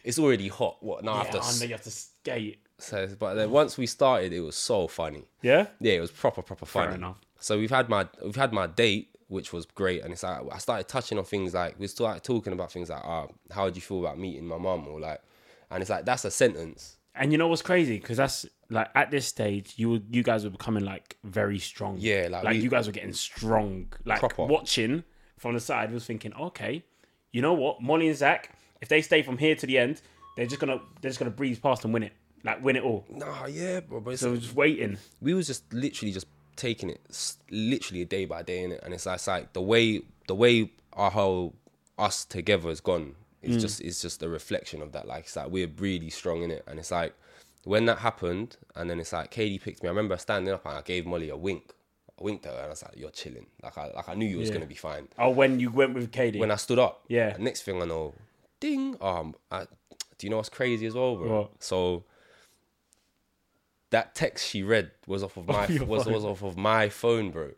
it's already hot. What now? I have to s- then you have to skate. So, but then once we started, it was so funny. Yeah. Yeah, it was proper proper funny. Fair enough. So we've had my we've had my date, which was great. And it's like I started touching on things like we started talking about things like, ah, how do you feel about meeting my mum or like, and it's like that's a sentence. And you know what's crazy? Because that's like at this stage, you were, you guys were becoming like very strong. Yeah, like like we- you guys were getting strong. Like Proper. watching from the side was thinking, okay, you know what, Molly and Zach, if they stay from here to the end, they're just gonna they're just gonna breeze past and win it, like win it all. Nah, yeah, bro. But So we're just waiting. we was just literally just taking it literally a day by day in it, and it's like, it's like the way the way our whole us together has gone. It's just it's just a reflection of that. Like it's like we're really strong in it, and it's like when that happened, and then it's like Kady picked me. I remember standing up and I gave Molly a wink. I winked at her and I was like, "You're chilling." Like I like I knew you was Yeah. gonna be fine. Oh, when you went with Kady. When I stood up, Yeah. Next thing I know, ding. Um, I, do you know what's crazy as well, bro? What? So that text she read was off of <laughs> my your was phone. was off of my phone, bro.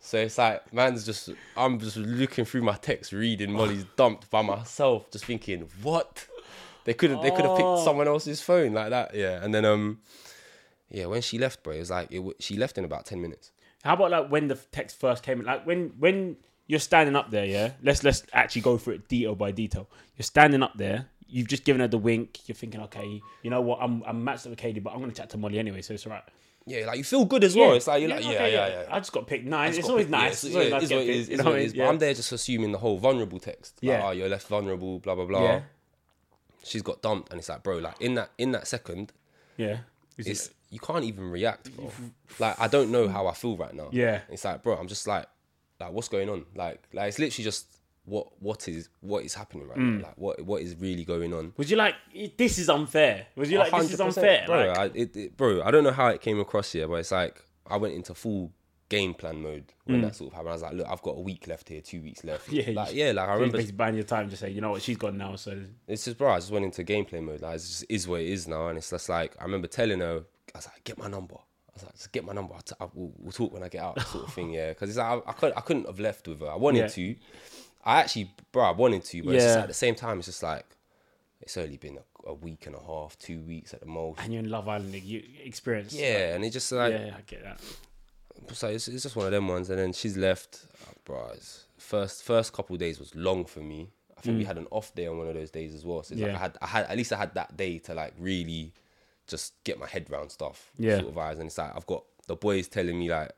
So it's like man's just I'm just looking through my text, reading Molly's <laughs> dumped by myself, just thinking, what? They could have they could have picked Oh. someone else's phone like that, yeah. And then um, yeah, when she left, bro, it was like it, w- she left in about ten minutes. How about like when the text first came? Like when when you're standing up there, yeah. Let's let's actually go through it detail by detail. You're standing up there. You've just given her the wink. You're thinking, okay, you know what? I'm I'm matched up with Kady, but I'm gonna chat to Molly anyway, so it's alright. Yeah, like you feel good as well. It's like you're like, yeah, okay, yeah, yeah. I just got picked nice. It's It's always picked- yeah, nice. it's- It's always nice it is what it is, you is know what what I it mean? is. But Yeah. I'm there just assuming the whole vulnerable text. Like, Yeah. oh, you're left vulnerable, blah blah blah. Yeah. She's got dumped, and it's like, bro, like in that in that second, Yeah. Is it's it- you can't even react, bro. like I don't know how I feel right now. Yeah. It's like, bro, I'm just like, like what's going on? Like, like it's literally just what what is what is happening right Mm. now? Like what what is really going on? Was you like this is unfair? Was you like this is unfair? bro. Like, I, it, it- bro, I don't know how it came across here, but it's like I went into full game plan mode when that sort of happened. I was like, look, I've got a week left here, two weeks left. Mm. Yeah, like yeah, like I so remember. basically buying your time. Just say, you know what, she's gone now. So It's just, bro, I just went into gameplay mode. Like, it just is what it is now. And it's just like, I remember telling her, I was like, get my number. I was like, just get my number. I'll t- I, we'll, we'll talk when I get out, sort of thing, yeah. Because it's like, I, I, couldn't, I couldn't have left with her. I wanted Yeah. to. I actually, bro, I wanted to. But it's just Yeah. at the same time, it's just like, it's only been a, a week and a half, two weeks at the most. and you're in Love Island, you experience. Yeah, and it's just like, yeah, I get that. so it's, it's just one of them ones. And then she's left. Oh, bro, first first couple of days was long for me. I think we had an off day on one of those days as well. So it's like Mm. Yeah. I had, I had at least I had that day to like really just get my head round stuff. Yeah. Sort of vibes. And it's like I've got the boys telling me like,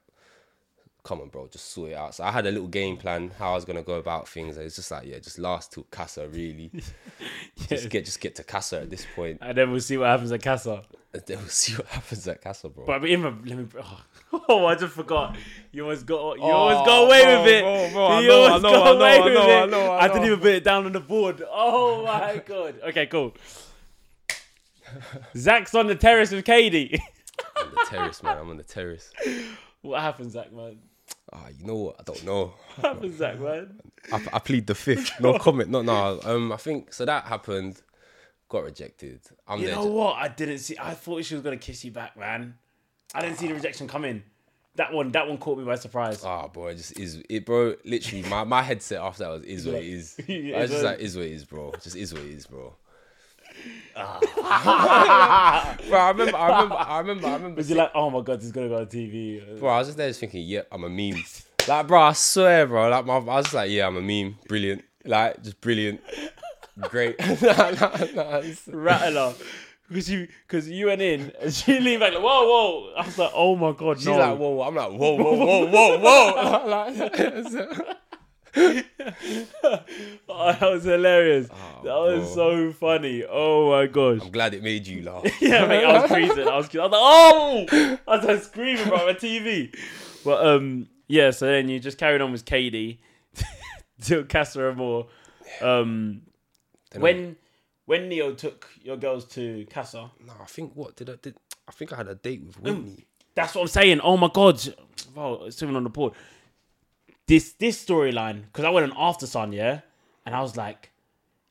come on, bro, just sort it out. So I had a little game plan how I was gonna go about things. And it's just like, yeah, just last to Casa really. <laughs> Just get just get to Casa at this point, And then we'll see what happens at Casa. and then we'll <laughs> see what happens at Casa, bro. But even let me. Oh, <laughs> oh, I just forgot. You always got. You oh, always got away bro, with it. bro, bro, I you know, always know, got know, away with it. I I didn't even put it down on the board. Oh my god. Okay, cool. Zach's on the terrace with Kady. I'm on the terrace, man. I'm on the terrace. what happens, Zach, man? Ah, you know what? I don't know. <laughs> What happens, Zach, man? I, I plead the fifth. No <laughs> comment. No, no. Um, I think so. That happened. Got rejected. I'm You there. know what? I didn't see. I thought she was gonna kiss you back, man. I didn't see the rejection coming. That one, that one caught me by surprise. Ah, boy, it just is it, bro. Literally, my, my headset after that was is what it is. <laughs> I was just like is what it is, bro. Just is what it is, bro. Ah. bro, I remember, I remember, I remember, I remember. Was you like, oh my god, this is gonna go on TV? Bro, I was just there just thinking, yeah, I'm a meme. Like, bro, I swear, bro. Like, my, I was just like, yeah, I'm a meme. Brilliant. Like, just brilliant. Great. <laughs> Nah, nah, nah, it's- <laughs> Rattler. Because you, because you went in and she leaned back like, whoa, whoa. I was like, oh my god, She's no. like, whoa, whoa. I'm like, whoa, whoa, whoa, whoa, whoa. <laughs> Like, <laughs> Oh, that was hilarious. that was so funny. Oh my gosh. I'm glad it made you laugh. <laughs> yeah, mate, I was freezing. I was, I was like, oh! I was like screaming bro, on TV. But um, yeah. So then you just carried on with Kady <laughs> till Casa Amor. Um, when when Neo took your girls to Casa, No, I think what did I did? I think I had a date with Whitney. That's what I'm saying. Oh my god, wow, it's even on the board. This this storyline because I went on After Sun, yeah, and I was like,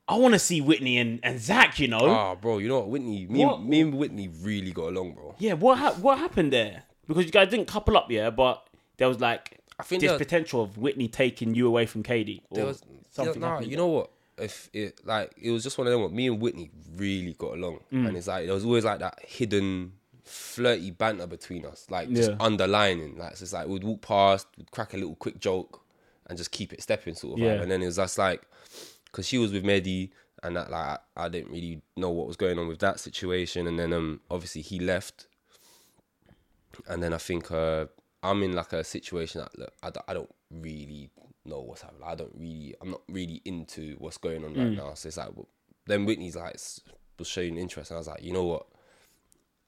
I want to see Whitney and, and Zach. You know, Ah, bro, you know what? Whitney, me, What? and, me and Whitney really got along, bro. yeah. What ha- what happened there? Because you guys didn't couple up, yeah, but there was like I think this there- potential of Whitney taking you away from Kady. Or There was something. yeah, nah, you know what? If it like it was just one of them. What me and Whitney really got along, Mm. and it's like there was always like that hidden flirty banter between us, like just Yeah. underlining. Like so it's like we'd walk past, we'd crack a little quick joke, and just keep it stepping sort of Yeah. vibe. And then it was just like, because she was with Mehdi and that like I, I didn't really know what was going on with that situation. And then um obviously he left, and then I think uh I'm in like a situation that look I, don't- I don't really know what's happening. I don't really I'm not really into what's going on right now. So it's like well, then Whitney's like was showing interest, and I was like, you know what.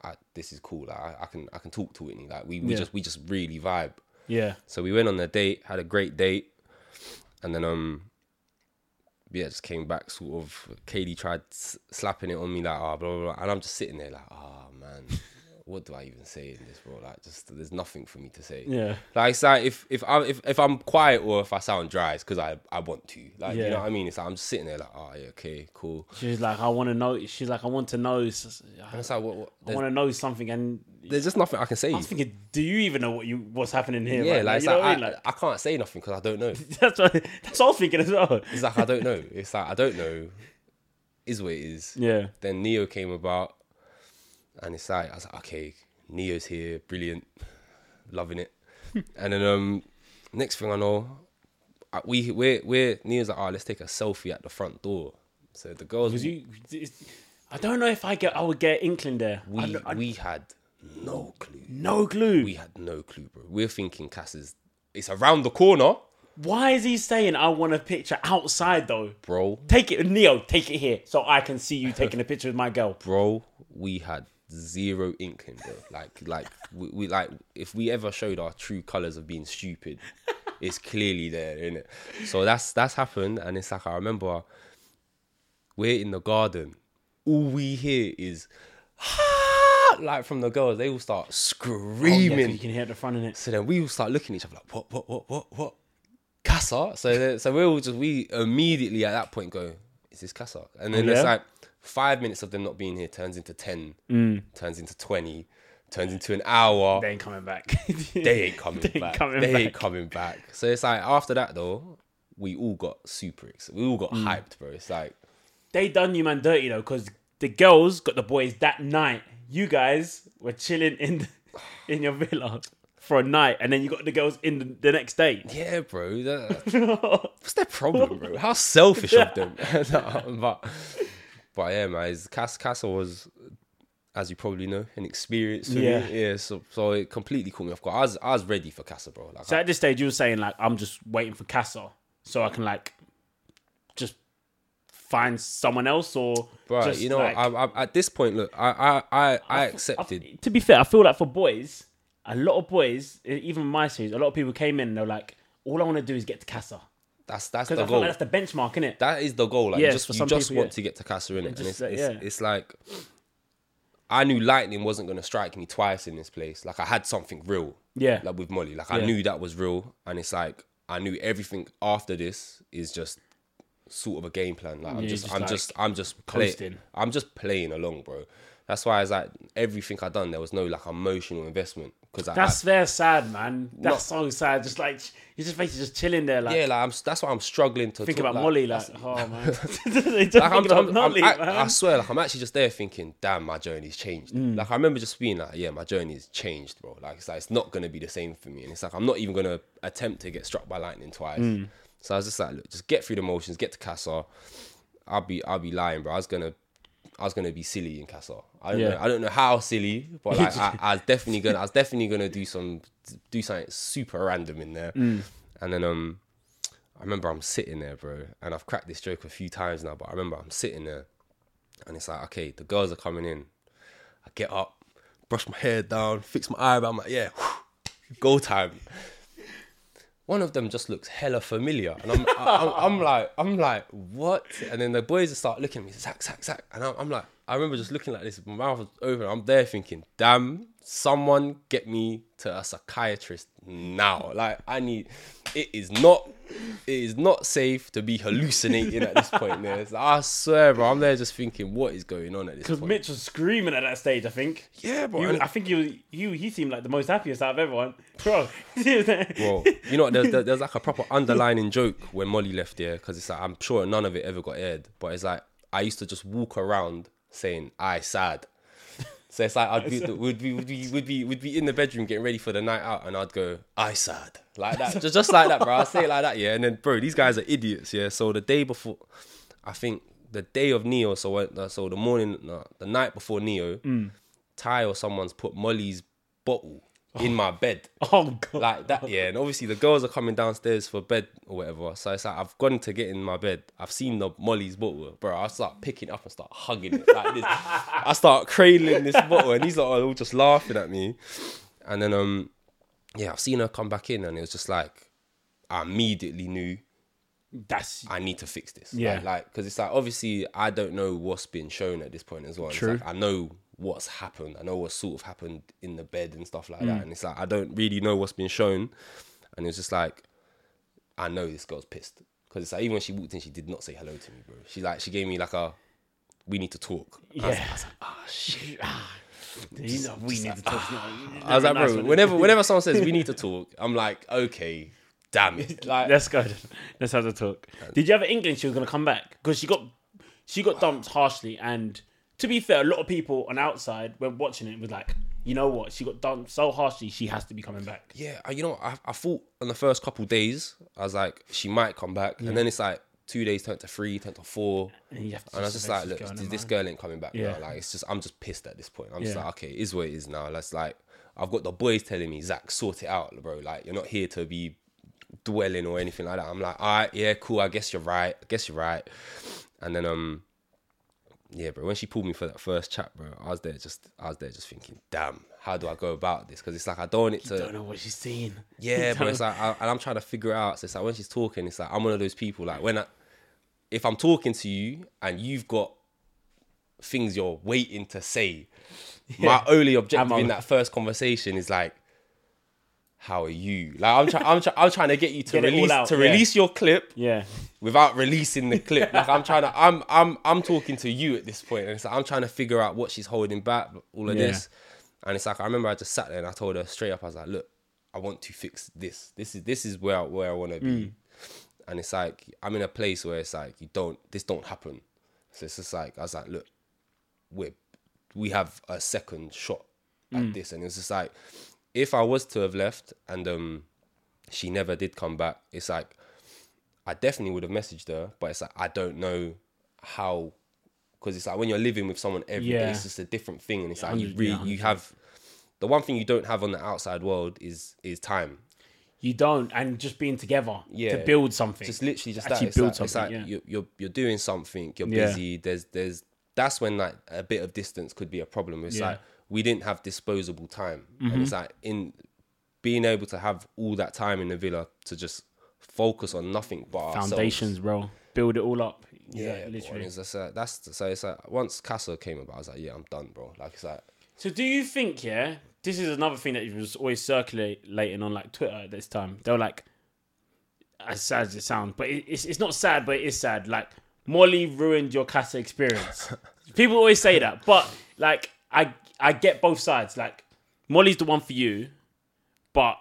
I, this is cool. Like I, I can I can talk to Whitney. Like we, we Yeah. just we just really vibe. Yeah. So we went on a date, had a great date, and then um, yeah, just came back. Sort of, Kady tried s- slapping it on me like, ah, blah, blah blah, and I'm just sitting there like, ah, man, what do I even say in this, bro? Like, just there's nothing for me to say. Yeah. Like, it's like if if I if, if I'm quiet or if I sound dry, it's because I I want to. Like, you know what I mean? It's like I'm just sitting there like, oh yeah, okay, cool. She's like, I want to know. She's like, I want to know. It's like, what? what I want to know something. And there's just nothing I can say. I was thinking, do you even know what you what's happening here? yeah, right like, you know like, I I, mean? Like, I can't say nothing because I don't know. <laughs> that's what that's what I was thinking as well. It's like I don't know. It's like I don't know. Is what it is. Yeah. Then Neo came about, and it's like I was like, okay, Neo's here, brilliant, <laughs> loving it. <laughs> and then um, next thing I know, we we're we're Neo's like, oh, let's take a selfie at the front door. So the girls, Because you, I don't know if I get. I would get inkling there. We don't- I- we had no clue. no clue. We had no clue, bro. We're thinking Cass is it's around the corner, Why is he saying I want a picture outside though? bro. Take it, Neo. Take it here so I can see you taking a picture with my girl. bro, we had zero inkling, bro. Like, like we, we like if we ever showed our true colors of being stupid, it's clearly there, it? So that's that's happened, and it's like I remember we're in the garden, all we hear is like from the girls, they all start Oh, yeah, screaming. you can hear at the front in it. So then we all start looking at each other like, what, what, what, what, what? Casa? So then, so we all just we immediately at that point go, is this Casa? And then Oh, it's like five minutes of them not being here turns into ten, mm. turns into twenty, turns into an hour. They ain't coming back. <laughs> They ain't <laughs> coming They ain't back. coming they ain't coming back. So it's like after that though, we all got super excited. We all got mm. hyped, bro. It's like they done you man dirty though, because the girls got the boys that night. You guys were chilling in the, <sighs> in your villa for a night, and then you got the girls in the, the next day. Yeah, bro. that- <laughs> what's their problem, bro? How selfish of them. No, but, but yeah, man. Cass Castle was, as you probably know, an experience for Yeah. me. Yeah. So, so it completely caught me off guard. I was, I was ready for Casa, bro. Like, So I, at this stage, you were saying like, I'm just waiting for Casa, so I can like, just find someone else or bro, just, you know, like- I, I, at this point, look, I, I, I, I accepted. to be fair, I feel like for boys, a lot of boys, even my series, a lot of people came in and they're like, all I want to do is get to Casa. That's that's the I goal. like that's the benchmark, innit? That is the goal. Like Yes, you just you just people, want yeah. to get to Casa in it, and just, it's, uh, it's, yeah. it's like I knew lightning wasn't gonna strike me twice in this place. Like I had something real. Yeah. Like with Molly, like I Yeah. knew that was real, and it's like I knew everything after this is just sort of a game plan. Like I'm just, just I'm like just, I'm just playing. I'm just playing along, bro. That's why it's like everything I done, there was no like emotional investment because I, That's very sad, man. That's Not- so sad. Just like you're just basically just chilling there, like yeah, like I'm. That's why I'm struggling to think talk, about Molly, like oh man, <laughs> <laughs> Like, I'm, I'm- Molly, I. I swear, like I'm actually just there thinking, damn, my journey's changed. Mm. Like I remember just being like, yeah, my journey's changed, bro. Like it's like it's not gonna be the same for me, and it's like I'm not even gonna attempt to get struck by lightning twice. Mm. So I was just like, look, just get through the motions, get to Casa. I'll be, I'll be lying, bro. I was gonna, I was gonna be silly in Casa. I don't Yeah. know, I don't know how silly, but like <laughs> I, I was definitely gonna, I was definitely gonna do some, do something super random in there, Mm. and then um. I remember I'm sitting there, bro, and I've cracked this joke a few times now, but I remember I'm sitting there and it's like, okay, the girls are coming in. I get up, brush my hair down, fix my eyebrow. I'm like, yeah, go time. One of them just looks hella familiar, and I'm, I'm, I'm like, I'm like, what? And then the boys start looking at me, Zach, Zach, Zach, and I'm, I'm like, I remember just looking like this, my mouth was open. I'm there thinking, damn, someone get me to a psychiatrist now. Like, I need. It is not. It is not safe to be hallucinating at this point. There, like, I swear, bro. I'm there just thinking, what is going on at this Because? Mitch was screaming at that stage. I think. Yeah, bro. You, I think he was, you he seemed like the most happiest out of everyone, <laughs> bro. Bro, you know what? There's, <laughs> there's like a proper underlining joke when Molly left there because it's like I'm sure none of it ever got aired, but it's like I used to just walk around saying "I sad." So it's like I'd be would be would be would be would be in the bedroom getting ready for the night out, and I'd go I sad like that, just just like that, bro. I say it like that, yeah. And then, bro, these guys are idiots, yeah. So the day before, I think the day of Neo, so uh, so the morning, no, the night before Neo, Mm. Ty or someone's put Molly's bottle in my bed <laughs> Oh god. like that, yeah. And obviously the girls are coming downstairs for bed or whatever. So it's like I've gone to get in my bed. I've seen the Molly's bottle, bro. I start picking it up and start hugging it like this. I start cradling this bottle, and these lot are all just laughing at me. And then um, yeah, I've seen her come back in, and it was just like I immediately knew That's I need to fix this. Yeah. Like, like, because it's like obviously I don't know what's been shown at this point as well. It's True. like, I know what's happened. I know what sort of happened in the bed and stuff like Mm. that. And it's like I don't really know what's been shown. And it's just like I know this girl's pissed because it's like even when she walked in, she did not say hello to me, bro. She like she gave me like a we need to talk. I was, Yeah. I was like, oh shit. <laughs> Ah, you know, we need to talk. Ah. I was like, bro, whenever <laughs> whenever someone says we need to talk, I'm like, okay, damn it. <laughs> Like, Let's go. Let's have the talk. Did you ever an inkling she was gonna come back? Because she got she got dumped harshly, and to be fair, a lot of people on outside when watching it was like, you know what? She got done so harshly, she has to be coming back. yeah, you know, I, I thought on the first couple days, I was like, she might come back, and then it's like two days turned to three, turned to four, And you have to and I was just like, look, this, this girl ain't coming back Yeah. now. Like, it's just, I'm just pissed at this point. I'm just like, okay, it is what it is now. That's like, I've got the boys telling me, Zach, sort it out, bro. Like, you're not here to be dwelling or anything like that. I'm like, all right, yeah, cool. I guess you're right. I guess you're right. And then, um, yeah, bro. When she pulled me for that first chat, bro, I was there just, I was there just thinking, damn, how do I go about this? Because it's like I don't want it to. don't know what she's seeing. <laughs> Yeah, but it's like, I, and I'm trying to figure it out. So it's like when she's talking, it's like I'm one of those people. Like when I, if I'm talking to you and you've got things you're waiting to say, my only objective in that first conversation is like, how are you? Like I'm trying, I'm, try- I'm trying to get you to Get it all release out, to yeah. release your clip yeah, without releasing the clip. Like I'm trying to, I'm, I'm, I'm talking to you at this point, and it's like I'm trying to figure out what she's holding back, all of Yeah. this, and it's like I remember I just sat there and I told her straight up, I was like, look, I want to fix this. This is this is where where I want to be, mm. and it's like I'm in a place where it's like you don't, this don't happen. So it's just like I was like, look, we we have a second shot at mm. this, and it's just like if I was to have left and um she never did come back, it's like I definitely would have messaged her, but it's like I don't know how because it's like when you're living with someone every day, Yeah. it's just a different thing, and it's like you really yeah, you have the one thing you don't have on the outside world is is time. you don't, and just being together Yeah. to build something. Just literally just Actually that. Build like, it's something, like you're, you're you're doing something. You're busy. There's there's that's when like a bit of distance could be a problem. It's like we didn't have disposable time, and it's like in being able to have all that time in the villa to just focus on nothing but ourselves. Foundations, bro. Build it all up. Yeah, Yeah, literally. It's just, uh, that's so it's like once Casa came about, I was like, yeah, I'm done, bro. Like it's like So do you think, yeah, this is another thing that was always circulating on like Twitter at this time. They were like, as sad as it sounds, but it, it's it's not sad, but it is sad. Like Molly ruined your Casa experience. <laughs> People always say that, but like I I get both sides. Like Molly's the one for you, but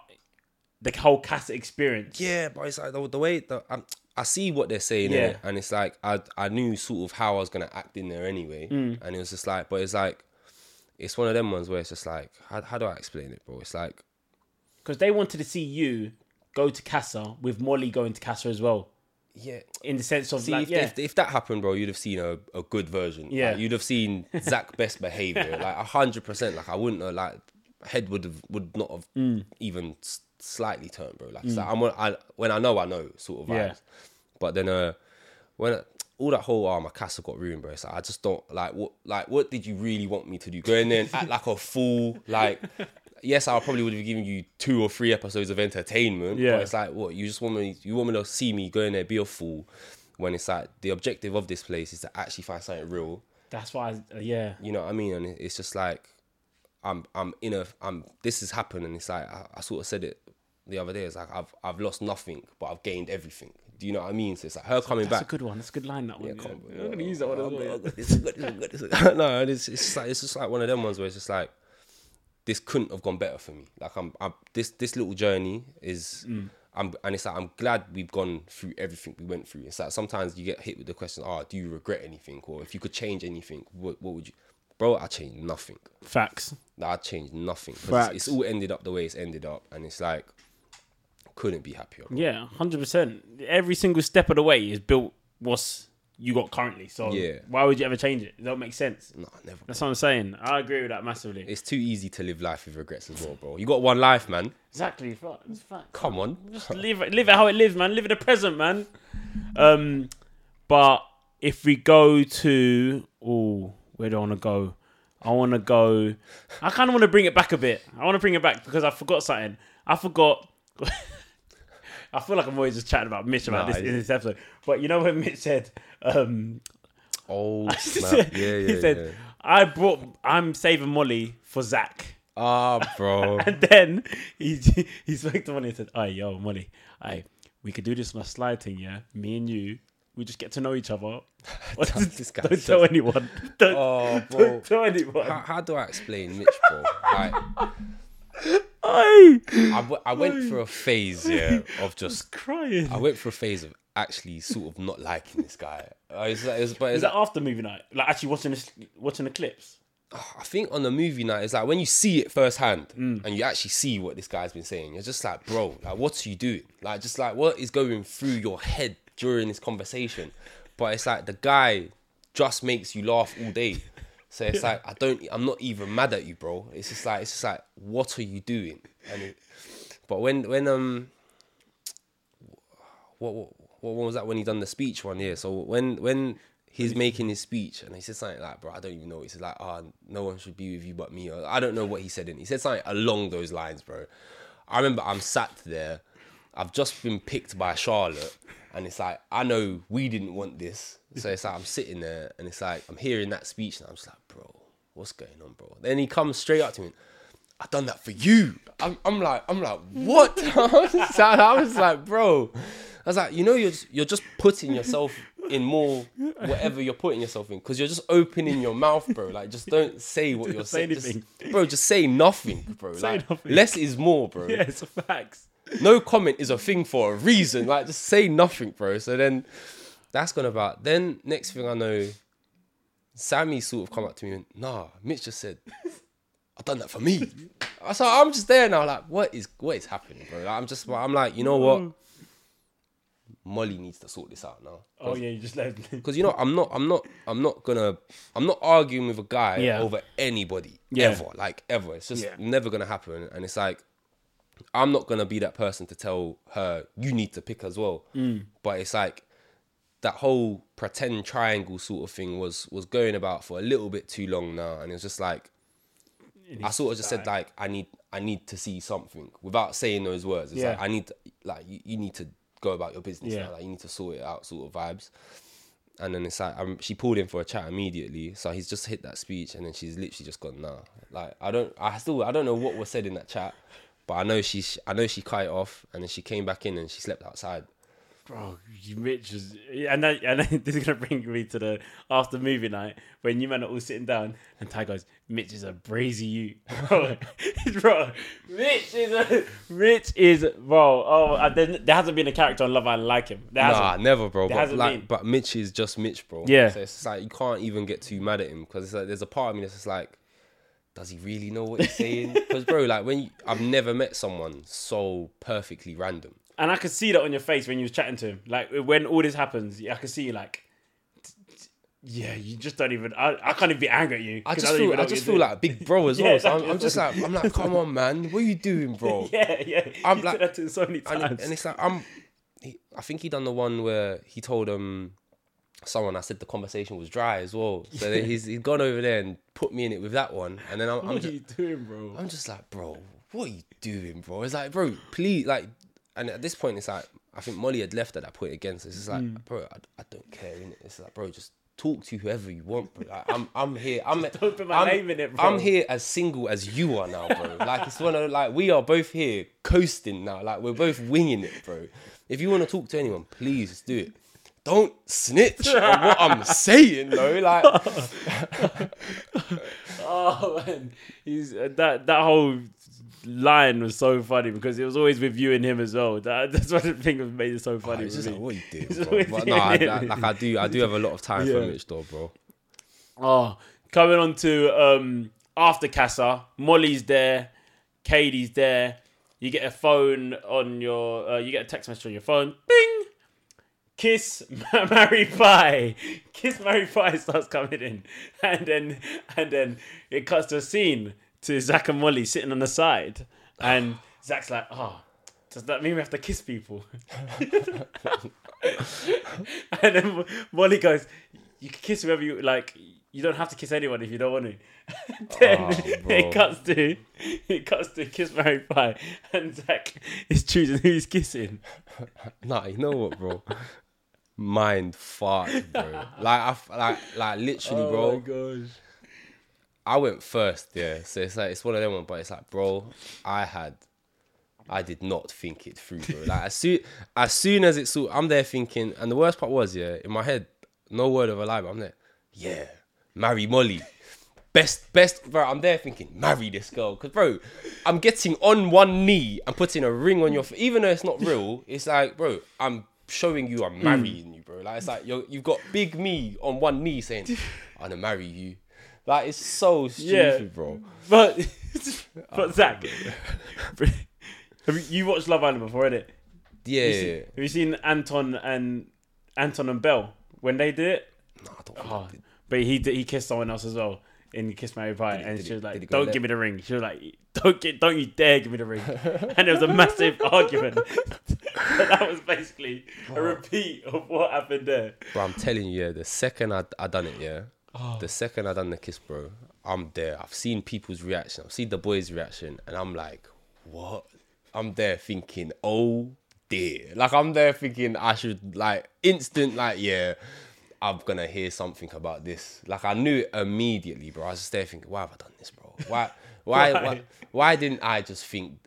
the whole Casa experience. Yeah, but it's like the, the way that I'm, I see what they're saying, Yeah. yeah. and it's like I I knew sort of how I was gonna act in there anyway, Mm. and it was just like, but it's like it's one of them ones where it's just like, how, how do I explain it, bro? It's like, because they wanted to see you go to Casa with Molly going to Casa as well. Yeah. In the sense of See, like, if, yeah, if, if that happened, bro, you'd have seen a, a good version. Yeah. Like, you'd have seen Zach <laughs> best behavior, like a hundred percent. Like I wouldn't have like head would have would not have Mm. even slightly turned, bro. Like so I'm I, when I know I know sort of vibes. Yeah. But then uh when all that whole oh my castle got ruined, bro. It's like I just don't like what like what did you really want me to do? Go in there and act like a fool, like. Yes, I probably would have given you two or three episodes of entertainment. Yeah. But it's like, what you just want me? You want me to see me go in there be a fool? When it's like the objective of this place is to actually find something real. that's why. uh, yeah, You know what I mean? And it's just like, I'm I'm in a I'm this has happened, and it's like I, I sort of said it the other day. It's like I've I've lost nothing, but I've gained everything. Do you know what I mean? So it's like her coming that's back. a good one. That's a good line. That one. Yeah, on, I'm gonna use that one as well. God, God, this is good, this good, this is good. <laughs> no, it's it's just like it's just like one of them ones where it's just like this couldn't have gone better for me. Like I'm, I'm this this little journey is. Mm. I'm, and it's like I'm glad we've gone through everything we went through. It's like sometimes you get hit with the question, "Oh, do you regret anything?" Or if you could change anything, what, what would you? bro, I changed nothing. Facts. Like, I changed nothing. Facts. It's, it's all ended up the way it's ended up, and it's like couldn't be happier. bro. Yeah, hundred percent. Every single step of the way is built what's you got currently. So Yeah. why would you ever change it? It don't make sense. Nah, never. That's what I'm saying. I agree with that massively. It's too easy to live life with regrets as well, bro. You got one life, man. Exactly. It's fact. Come on. Just live it, live it how it lives, man. Live in the present, man. Um, but if we go to, oh, where do I want to go? I want to go. I kind of want to bring it back a bit. I want to bring it back because I forgot something. I forgot. <laughs> I feel like I'm always just chatting about Mitch about Nah, this in this episode. But you know when Mitch said, um, Oh <laughs> snap! Yeah, yeah, he said, yeah. I brought, I'm saving Molly for Zach. Ah, bro. <laughs> And then he he spoke to Molly and said, "Hey, yo, Molly, hey, we could do this a slide thing, yeah? Me and you, we just get to know each other. <laughs> Guy don't tell anyone. Don't, Oh, bro. don't tell anyone. How, how do I explain Mitch, bro? Like, I, w- I went through a phase, yeah, of just. crying. I went through a phase of actually sort of not liking this guy. Uh, it's like, it's, but Is it's, that after movie night? Like actually watching this, watching the clips? I think on the movie night, it's like when you see it firsthand Mm. and you actually see what this guy's been saying, you're just like, bro, like, what are you doing? Like, just like, what is going through your head during this conversation? But it's like the guy just makes you laugh all day. So it's like I don't, I'm not even mad at you, bro. It's just like, it's just like, what are you doing? And it, but when, when um, what, what what was that when he done the speech one here? So when when he's making his speech and he said something like, "Bro, I don't even know." He said like, "Ah, no one should be with you but me." Or, I don't know what he said. In he said something along those lines, bro. I remember I'm sat there. I've just been picked by Charlotte, and it's like I know we didn't want this, so it's like I'm sitting there and it's like I'm hearing that speech and I'm just like, "Bro, what's going on, bro?" Then he comes straight up to me. I done that for you. I'm, I'm like, I'm like, what? <laughs> I was I was like, bro. I was like, you know, you're just, you're just putting yourself in more whatever you're putting yourself in because you're just opening your mouth, bro. Like, just don't say what you're say saying, Just- bro. Just say nothing, bro. Say like, nothing. less is more, bro. <laughs> Yeah, it's a facts. No comment is a thing for a reason. Like, just say nothing, bro. So then, that's gone about. Then next thing I know, Sammy sort of come up to me and nah, Mitch just said, I've done that for me. So I'm just there now, like, what is what is happening, bro? Like, I'm just I'm like, you know what? Mm. Molly needs to sort this out now. Oh yeah, you just let. Because you know, I'm not I'm not I'm not gonna I'm not arguing with a guy Yeah. over anybody Yeah. ever. Like ever. It's just Yeah. never gonna happen. And it's like I'm not gonna be that person to tell her you need to pick as well. Mm. But it's like that whole pretend triangle sort of thing was was going about for a little bit too long now, and it's just like I sort of just said like I need I need to see something without saying those words. It's Yeah. like I need to, like you, you need to go about your business Yeah. now. Like you need to sort it out, sort of vibes. And then it's like um, she pulled in for a chat immediately, so he's just hit that speech, and then she's literally just gone nah. Like I don't, I still, I don't know what was said in that chat, but I know she's I know she cut it off, and then she came back in and she slept outside. Bro, you Mitch is, and that, <laughs> and then this is gonna bring me to the after movie night when you men are all sitting down and Ty goes, "Mitch is a brazy you, <laughs> bro, <laughs> bro. Mitch is a, Mitch is bro. Oh, there, there hasn't been a character on Love Island like him. There Nah, hasn't. never, bro. There But hasn't like, been. but Mitch is just Mitch, bro. Yeah. So it's like you can't even get too mad at him because it's like there's a part of me that's just like, does he really know what he's saying? <laughs> Because bro, like when you, I've never met someone so perfectly random. And I could see that on your face when you was chatting to him. Like when all this happens, I could see you like, yeah, you just don't even. I, I can't even be angry at you. I just don't feel, I just feel doing. like a big bro as <laughs> Yeah, well. So I'm. I'm just like, I'm like, come on, man, what are you doing, bro? <laughs> Yeah, yeah. I'm you like- said that to him so many and, times. and it's like I'm. He, I think he done the one where he told um someone I said the conversation was dry as well. So <laughs> then he's he's gone over there and put me in it with that one, and then I'm, I'm just are you doing, bro? I'm just like, bro, what are you doing, bro? It's like, bro, please, like, and at this point, it's like, I think Molly had left at that point again. So it's just like, Mm. bro, I, I don't care. Innit? It's like, bro, just talk to whoever you want, bro. Like, I'm, I'm here. I'm, don't put my I'm, name in it, bro. I'm here as single as you are now, bro. like, it's one of like we are both here coasting now. Like, we're both winging it, bro. If you want to talk to anyone, please just do it. Don't snitch on what I'm <laughs> saying, though. Like, <laughs> Oh man, he's uh, that that whole line was so funny because it was always with you and him as well. That, <laughs> that's of the things that made it so funny. it's just like, what you doing, bro? But no, I. I- like I do, I do have a lot of time Yeah. for Mitch, though, bro. Oh, coming on to um, after Casa, Molly's there, Kady's there. You get a phone on your, uh, you get a text message on your phone. Bing. Kiss, marry, pie. Kiss, marry, pie starts coming in, and then and then it cuts to a scene to Zach and Molly sitting on the side, and Zach's like, "Oh, does that mean we have to kiss people?" <laughs> and then Molly goes, "You can kiss whoever you like. You don't have to kiss anyone if you don't want to." <laughs> then Oh, <laughs> it cuts to it cuts to kiss, marry, pie, and Zach is choosing who he's kissing. Nah, you know what, bro? Mind fart, bro. <laughs> Like I like, like literally, oh bro. Oh my gosh. I went first, yeah. So it's like it's one of them ones, but it's like, bro, I had, I did not think it through, bro. Like as soon as soon as it's all, I'm there thinking, and the worst part was, yeah, in my head, no word of a lie, but I'm there, yeah, marry Molly. Best, best, bro. I'm there thinking, marry this girl, cause bro, I'm getting on one knee and putting a ring on your, f- even though it's not real. It's like, bro, I'm showing you I'm mm. marrying you, bro. Like it's like you're, you've got big me on one knee saying, <laughs> I'm gonna marry you. Like it's so stupid, Yeah. bro. But <laughs> but Zach, <laughs> have you, you watched Love Island before, innit? Yeah, You yeah, yeah. Have you seen Anton and Anton and Belle when they did it? Nah, I don't ah, think I did. but he did, he kissed someone else as well in Kiss Mary Pie, Did and she was like, "Don't give me the ring." She was like, "Don't get, don't you dare give me the ring." <laughs> and there was a massive argument. <laughs> that was basically a repeat of what happened there. Bro, I'm telling you, yeah, the second I, I done it, yeah, Oh. the second I done the kiss, bro, I'm there. I've seen people's reaction. I've seen the boys' reaction, and I'm like, what? I'm there thinking, oh dear. Like I'm there thinking I should like instant, like yeah, I'm gonna hear something about this. Like I knew it immediately, bro. I was just there thinking, why have I done this, bro? Why, <laughs> why, Why? why, why didn't I just think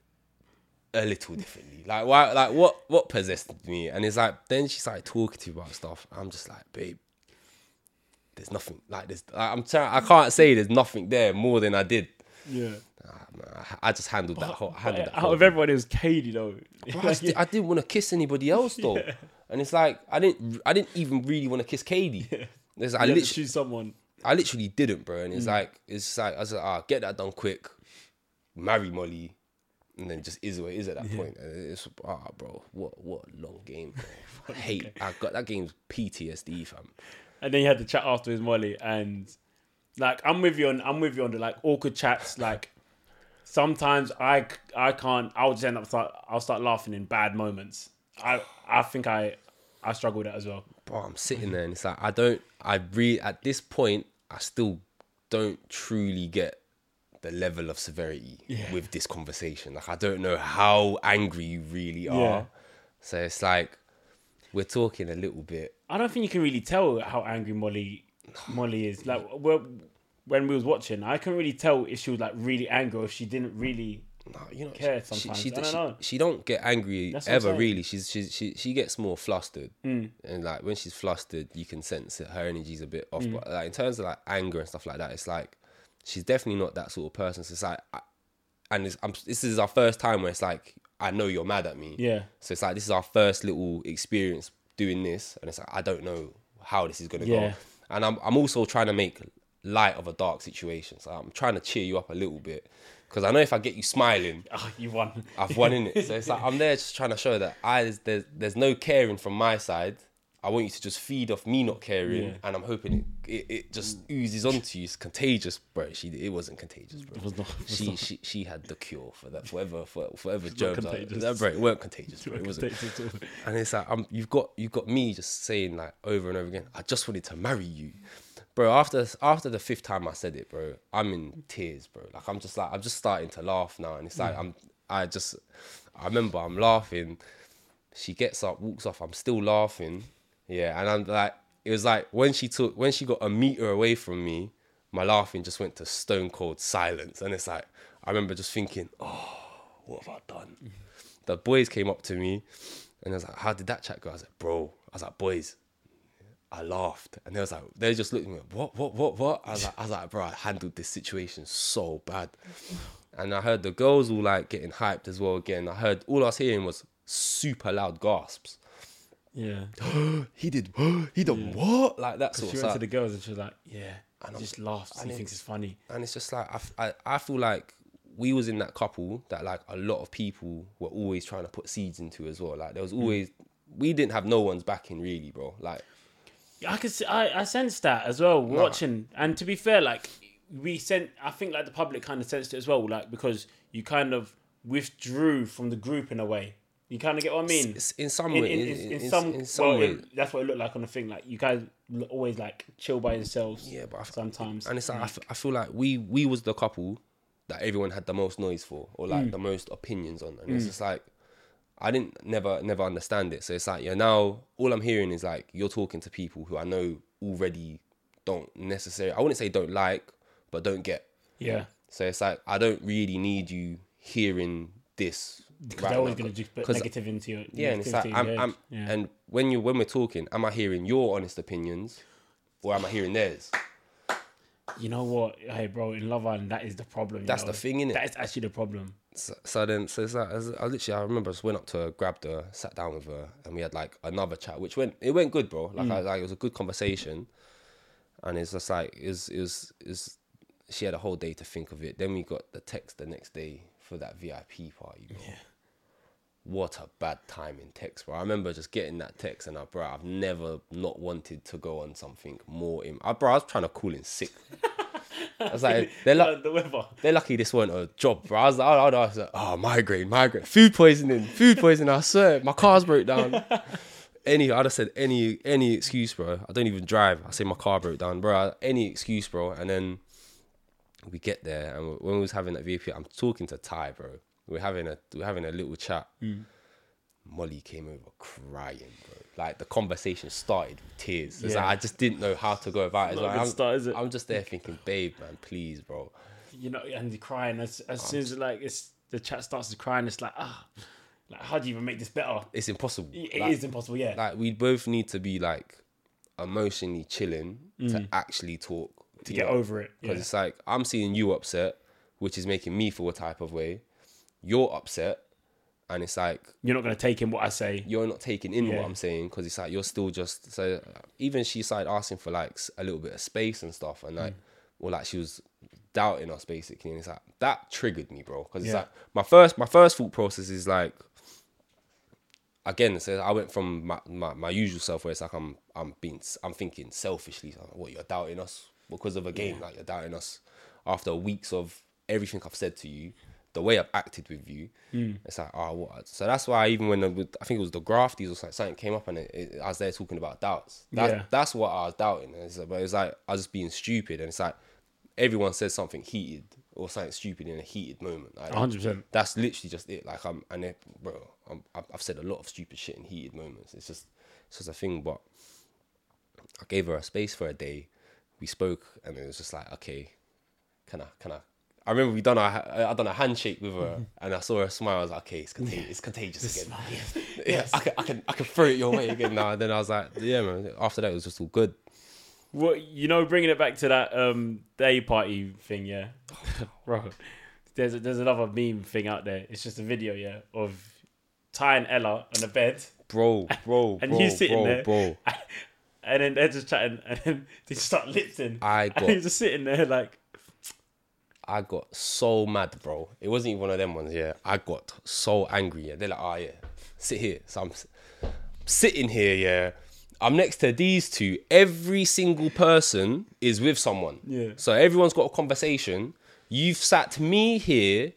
a little differently. Like why like what what possessed me? And it's like then she started talking to me about stuff. I'm just like, babe, there's nothing like this. Like, I'm trying. I can't say there's nothing there more than I did. Yeah. I just handled that whole. I handled that Out whole of everyone, it was Kady though. Bro, I, di- I didn't want to kiss anybody else though, <laughs> and it's like I didn't. I didn't even really want to kiss Kady. <laughs> There's, I literally, choose someone. I literally didn't, bro. And it's like, it's like, I was like, ah, get that done quick, marry Molly, and then just is what it is at that point. And it's, ah, bro, what, what a long game. I <laughs> hate, I got that game's PTSD, fam. And then you had the chat after with Molly, and like I'm with you on I'm with you on the like awkward chats. Like sometimes I I can't. I'll just end up start. I'll start laughing in bad moments. I I think I I struggle with that as well. Bro, I'm sitting there and it's like, I don't, I really, at this point, I still don't truly get the level of severity with this conversation. Like, I don't know how angry you really are. Yeah. So it's like, we're talking a little bit. I don't think you can really tell how angry Molly Molly is. Like well, when we was watching, I couldn't really tell if she was like really angry or if she didn't really. No, you know, care she, sometimes. She, don't she, know. she don't get angry That's ever. Really. She's she, she she gets more flustered, and like when she's flustered, you can sense that her energy's a bit off. Hmm. But like in terms of like anger and stuff like that, it's like she's definitely not that sort of person. So it's like, I, and it's, I'm, this is our first time where it's like I know you're mad at me. Yeah. So it's like this is our first little experience doing this, and it's like I don't know how this is gonna Yeah. go. And I'm I'm also trying to make light of a dark situation. So I'm trying to cheer you up a little bit because I know if I get you smiling, Oh, <laughs> you won. I've won in it. <laughs> So it's like I'm there just trying to show that I there's there's, no caring from my side. I want you to just feed off me not caring, Yeah. and I'm hoping it, it, it just oozes onto you. It's contagious, bro. She it wasn't contagious, bro. It was not- it was she, she she had the cure for that. Whatever for whatever germs. Are, contagious. that, bro, it weren't contagious, <laughs> bro. It wasn't. And it's like um, you've got you've got me just saying like over and over again. I just wanted to marry you, bro. After after the fifth time I said it, bro, I'm in tears, bro. Like I'm just like I'm just starting to laugh now, and it's like mm. I'm I just I remember I'm laughing. She gets up, walks off. I'm still laughing, yeah. And I'm like, it was like when she took when she got a meter away from me, my laughing just went to stone cold silence, and it's like I remember just thinking, oh, what have I done? Mm. The boys came up to me and I was like, How did that chat go? I was like, Bro, I was like, Boys, I laughed. And they was like, they just looked at me, like, What, what, what, what? I was like, I was like, Bro, I handled this situation so bad. And I heard the girls all like getting hyped as well again. I heard all I was hearing was super loud gasps. Yeah. <gasps> He did, <gasps> he did what? Like that sort She went to the girls and she was like, "Yeah, He just laughs. He thinks it's funny. and it's just like I, I, I feel like we was in that couple that like a lot of people were always trying to put seeds into as well. Like there was hmm. always we didn't have no one's backing really, bro. Like I could see, I I sensed that as well watching. And to be fair, like we sent, I think like the public kind of sensed it as well, like because you kind of withdrew from the group in a way. You kind of get what I mean. in some in, way, in, in, in, some, in some well, way, that's what it looked like on the thing. Like you guys always like chill by yourselves. yeah. But I, sometimes. and it's like I, f- I feel like we we was the couple that everyone had the most noise for or like Mm. the most opinions on, and it's just like I didn't never never understand it. So it's like yeah, now all I'm hearing is like you're talking to people who I know already don't necessarily. I wouldn't say don't like, but don't get. yeah, So it's like I don't really need you hearing this. because right they're always going to just put negative into your Yeah, and it's like I'm, I'm yeah. and when you when we're talking, am I hearing your honest opinions, or am I hearing theirs? You know what? Hey, bro, in Love Island, that is the problem. That's know? the thing, innit? That is actually the problem. So, so then, so it's like I, literally I remember I just went up to her, grabbed her, sat down with her, and we had like another chat, which went it went good, bro. Like mm. I like it was a good conversation, and it's just like it was it was, it was she had a whole day to think of it. Then we got the text the next day for that VIP party, bro. What a bad time in text, bro. I remember just getting that text and I, bro, I've never not wanted to go on something more. In, I, bro, I was trying to call in sick. I was like, <laughs> they're like, Uh, the weather. they're lucky this weren't a job, bro. I was like, I, I was like, oh, migraine, migraine, food poisoning, food poisoning. I swear, my car's broke down. <laughs> Any, I'd have said any, any excuse, bro. I don't even drive. I say my car broke down, bro. Any excuse, bro. And then we get there, and when we was having that VIP, I'm talking to Ty, bro. We're having a, we're having a little chat. Molly came over crying, bro. Like the conversation started with tears. It's Yeah. like I just didn't know how to go about it. It's Not a like, I'm, start, is it? I'm just there thinking, babe, man, please, bro. you know, and you're crying as as soon as like it's the chat starts to cry, and it's like ah, like how do you even make this better? It's impossible. It is Like- impossible. Yeah, like we both need to be like emotionally chilling to actually talk Mm. to get over it. because Yeah. it's like I'm seeing you upset, which is making me feel a type of way. You're upset, and it's like You're not gonna take in what I say. you're not taking in Yeah. what I'm saying because it's like you're still just so. Even she started asking for like a little bit of space and stuff, and Mm. like, or like she was doubting us basically, and it's like that triggered me, bro. Because it's Yeah. like my first my first thought process is like again, so I went from my, my, my usual self where it's like I'm I'm being I'm thinking selfishly, so what you're doubting us because of a game, like you're doubting us after weeks of everything I've said to you, the way I've acted with you. It's like oh what? So that's why even when the, I think it was the grafties or something, something came up and it, it, I was there talking about doubts. That's, Yeah. that's what I was doubting. It's like, but it's like I was just being stupid, and it's like everyone says something heated or something stupid in a heated moment. Like, 100%. that's literally just it. Like I'm, and it, bro, I'm, I've I've said a lot of stupid shit in heated moments. It's just, it's just a thing. But I gave her a space for a day. We spoke, and it was just like, okay, can I, can I? I remember we done a, I done a handshake with her, and I saw her smile. I was like, okay, it's contagious, it's contagious again. <laughs> Yeah, I can, I can, I can throw it your way again now. And then I was like, yeah, man. After that, it was just all good. What you know, bringing it back to that um day party thing, yeah, <laughs> bro. There's there's another meme thing out there. It's just a video, yeah, of Ty and Ella on the bed, Bro, bro, <laughs> and bro, you sitting bro, there, bro. and then they're just chatting, and then they just start lipsing. I got, and he's just sitting there like, I got so mad, bro. It wasn't even one of them ones, yeah. I got so angry, yeah. They're like, oh, yeah, sit here. So I'm s- sitting here, yeah. I'm next to these two. Every single person is with someone. Yeah. So everyone's got a conversation. You've sat me here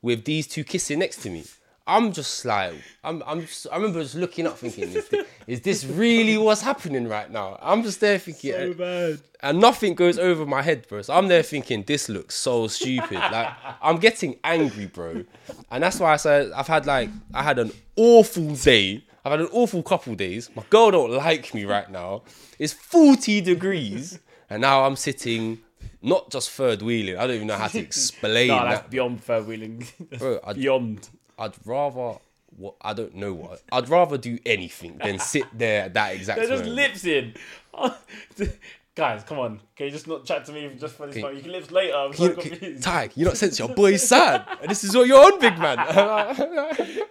with these two kissing next to me. I'm just like, I'm, I'm just, I remember just looking up thinking, is this, is this really what's happening right now? I'm just there thinking, so bad. and nothing goes over my head, bro. So I'm there thinking this looks so stupid. Like I'm getting angry, bro, and that's why I said I've had like I had an awful day. I've had an awful couple days. My girl don't like me right now. It's 40 degrees, and now I'm sitting not just third wheeling. I don't even know how to <laughs> explain No, that's that. beyond third wheeling. <laughs> Bro, I- beyond. I'd rather what I don't know what. I'd rather do anything than sit there at that exact They're just moment. lips in. <laughs> Guys, come on. Can you just not chat to me just for this moment? You can lips later. I'm so You, confused. Ty, you're not sense your <laughs> boy's sad. And this is what you're on, big man. <laughs>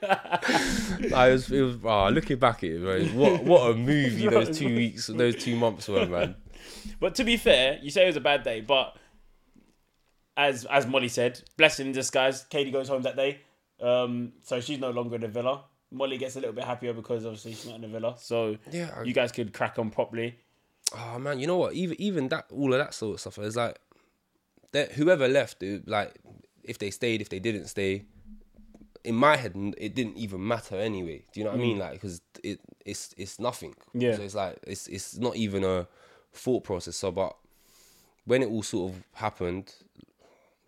It was, it was oh, looking back at it, bro, what what a movie those two weeks, those two months were, man. but to be fair, you say it was a bad day, but as as Molly said, blessing in disguise. Kady goes home that day, um, so she's no longer in the villa. Molly gets a little bit happier because obviously she's not in the villa. So Yeah, I- you guys could crack on properly. oh man, you know what? Even even that, all of that sort of stuff. It's like that. Whoever left, it, like if they stayed, if they didn't stay. In my head, it didn't even matter anyway. Do you know what I mean? Like, because it it's it's nothing. Yeah. So it's like it's it's not even a thought process. So, but when it all sort of happened,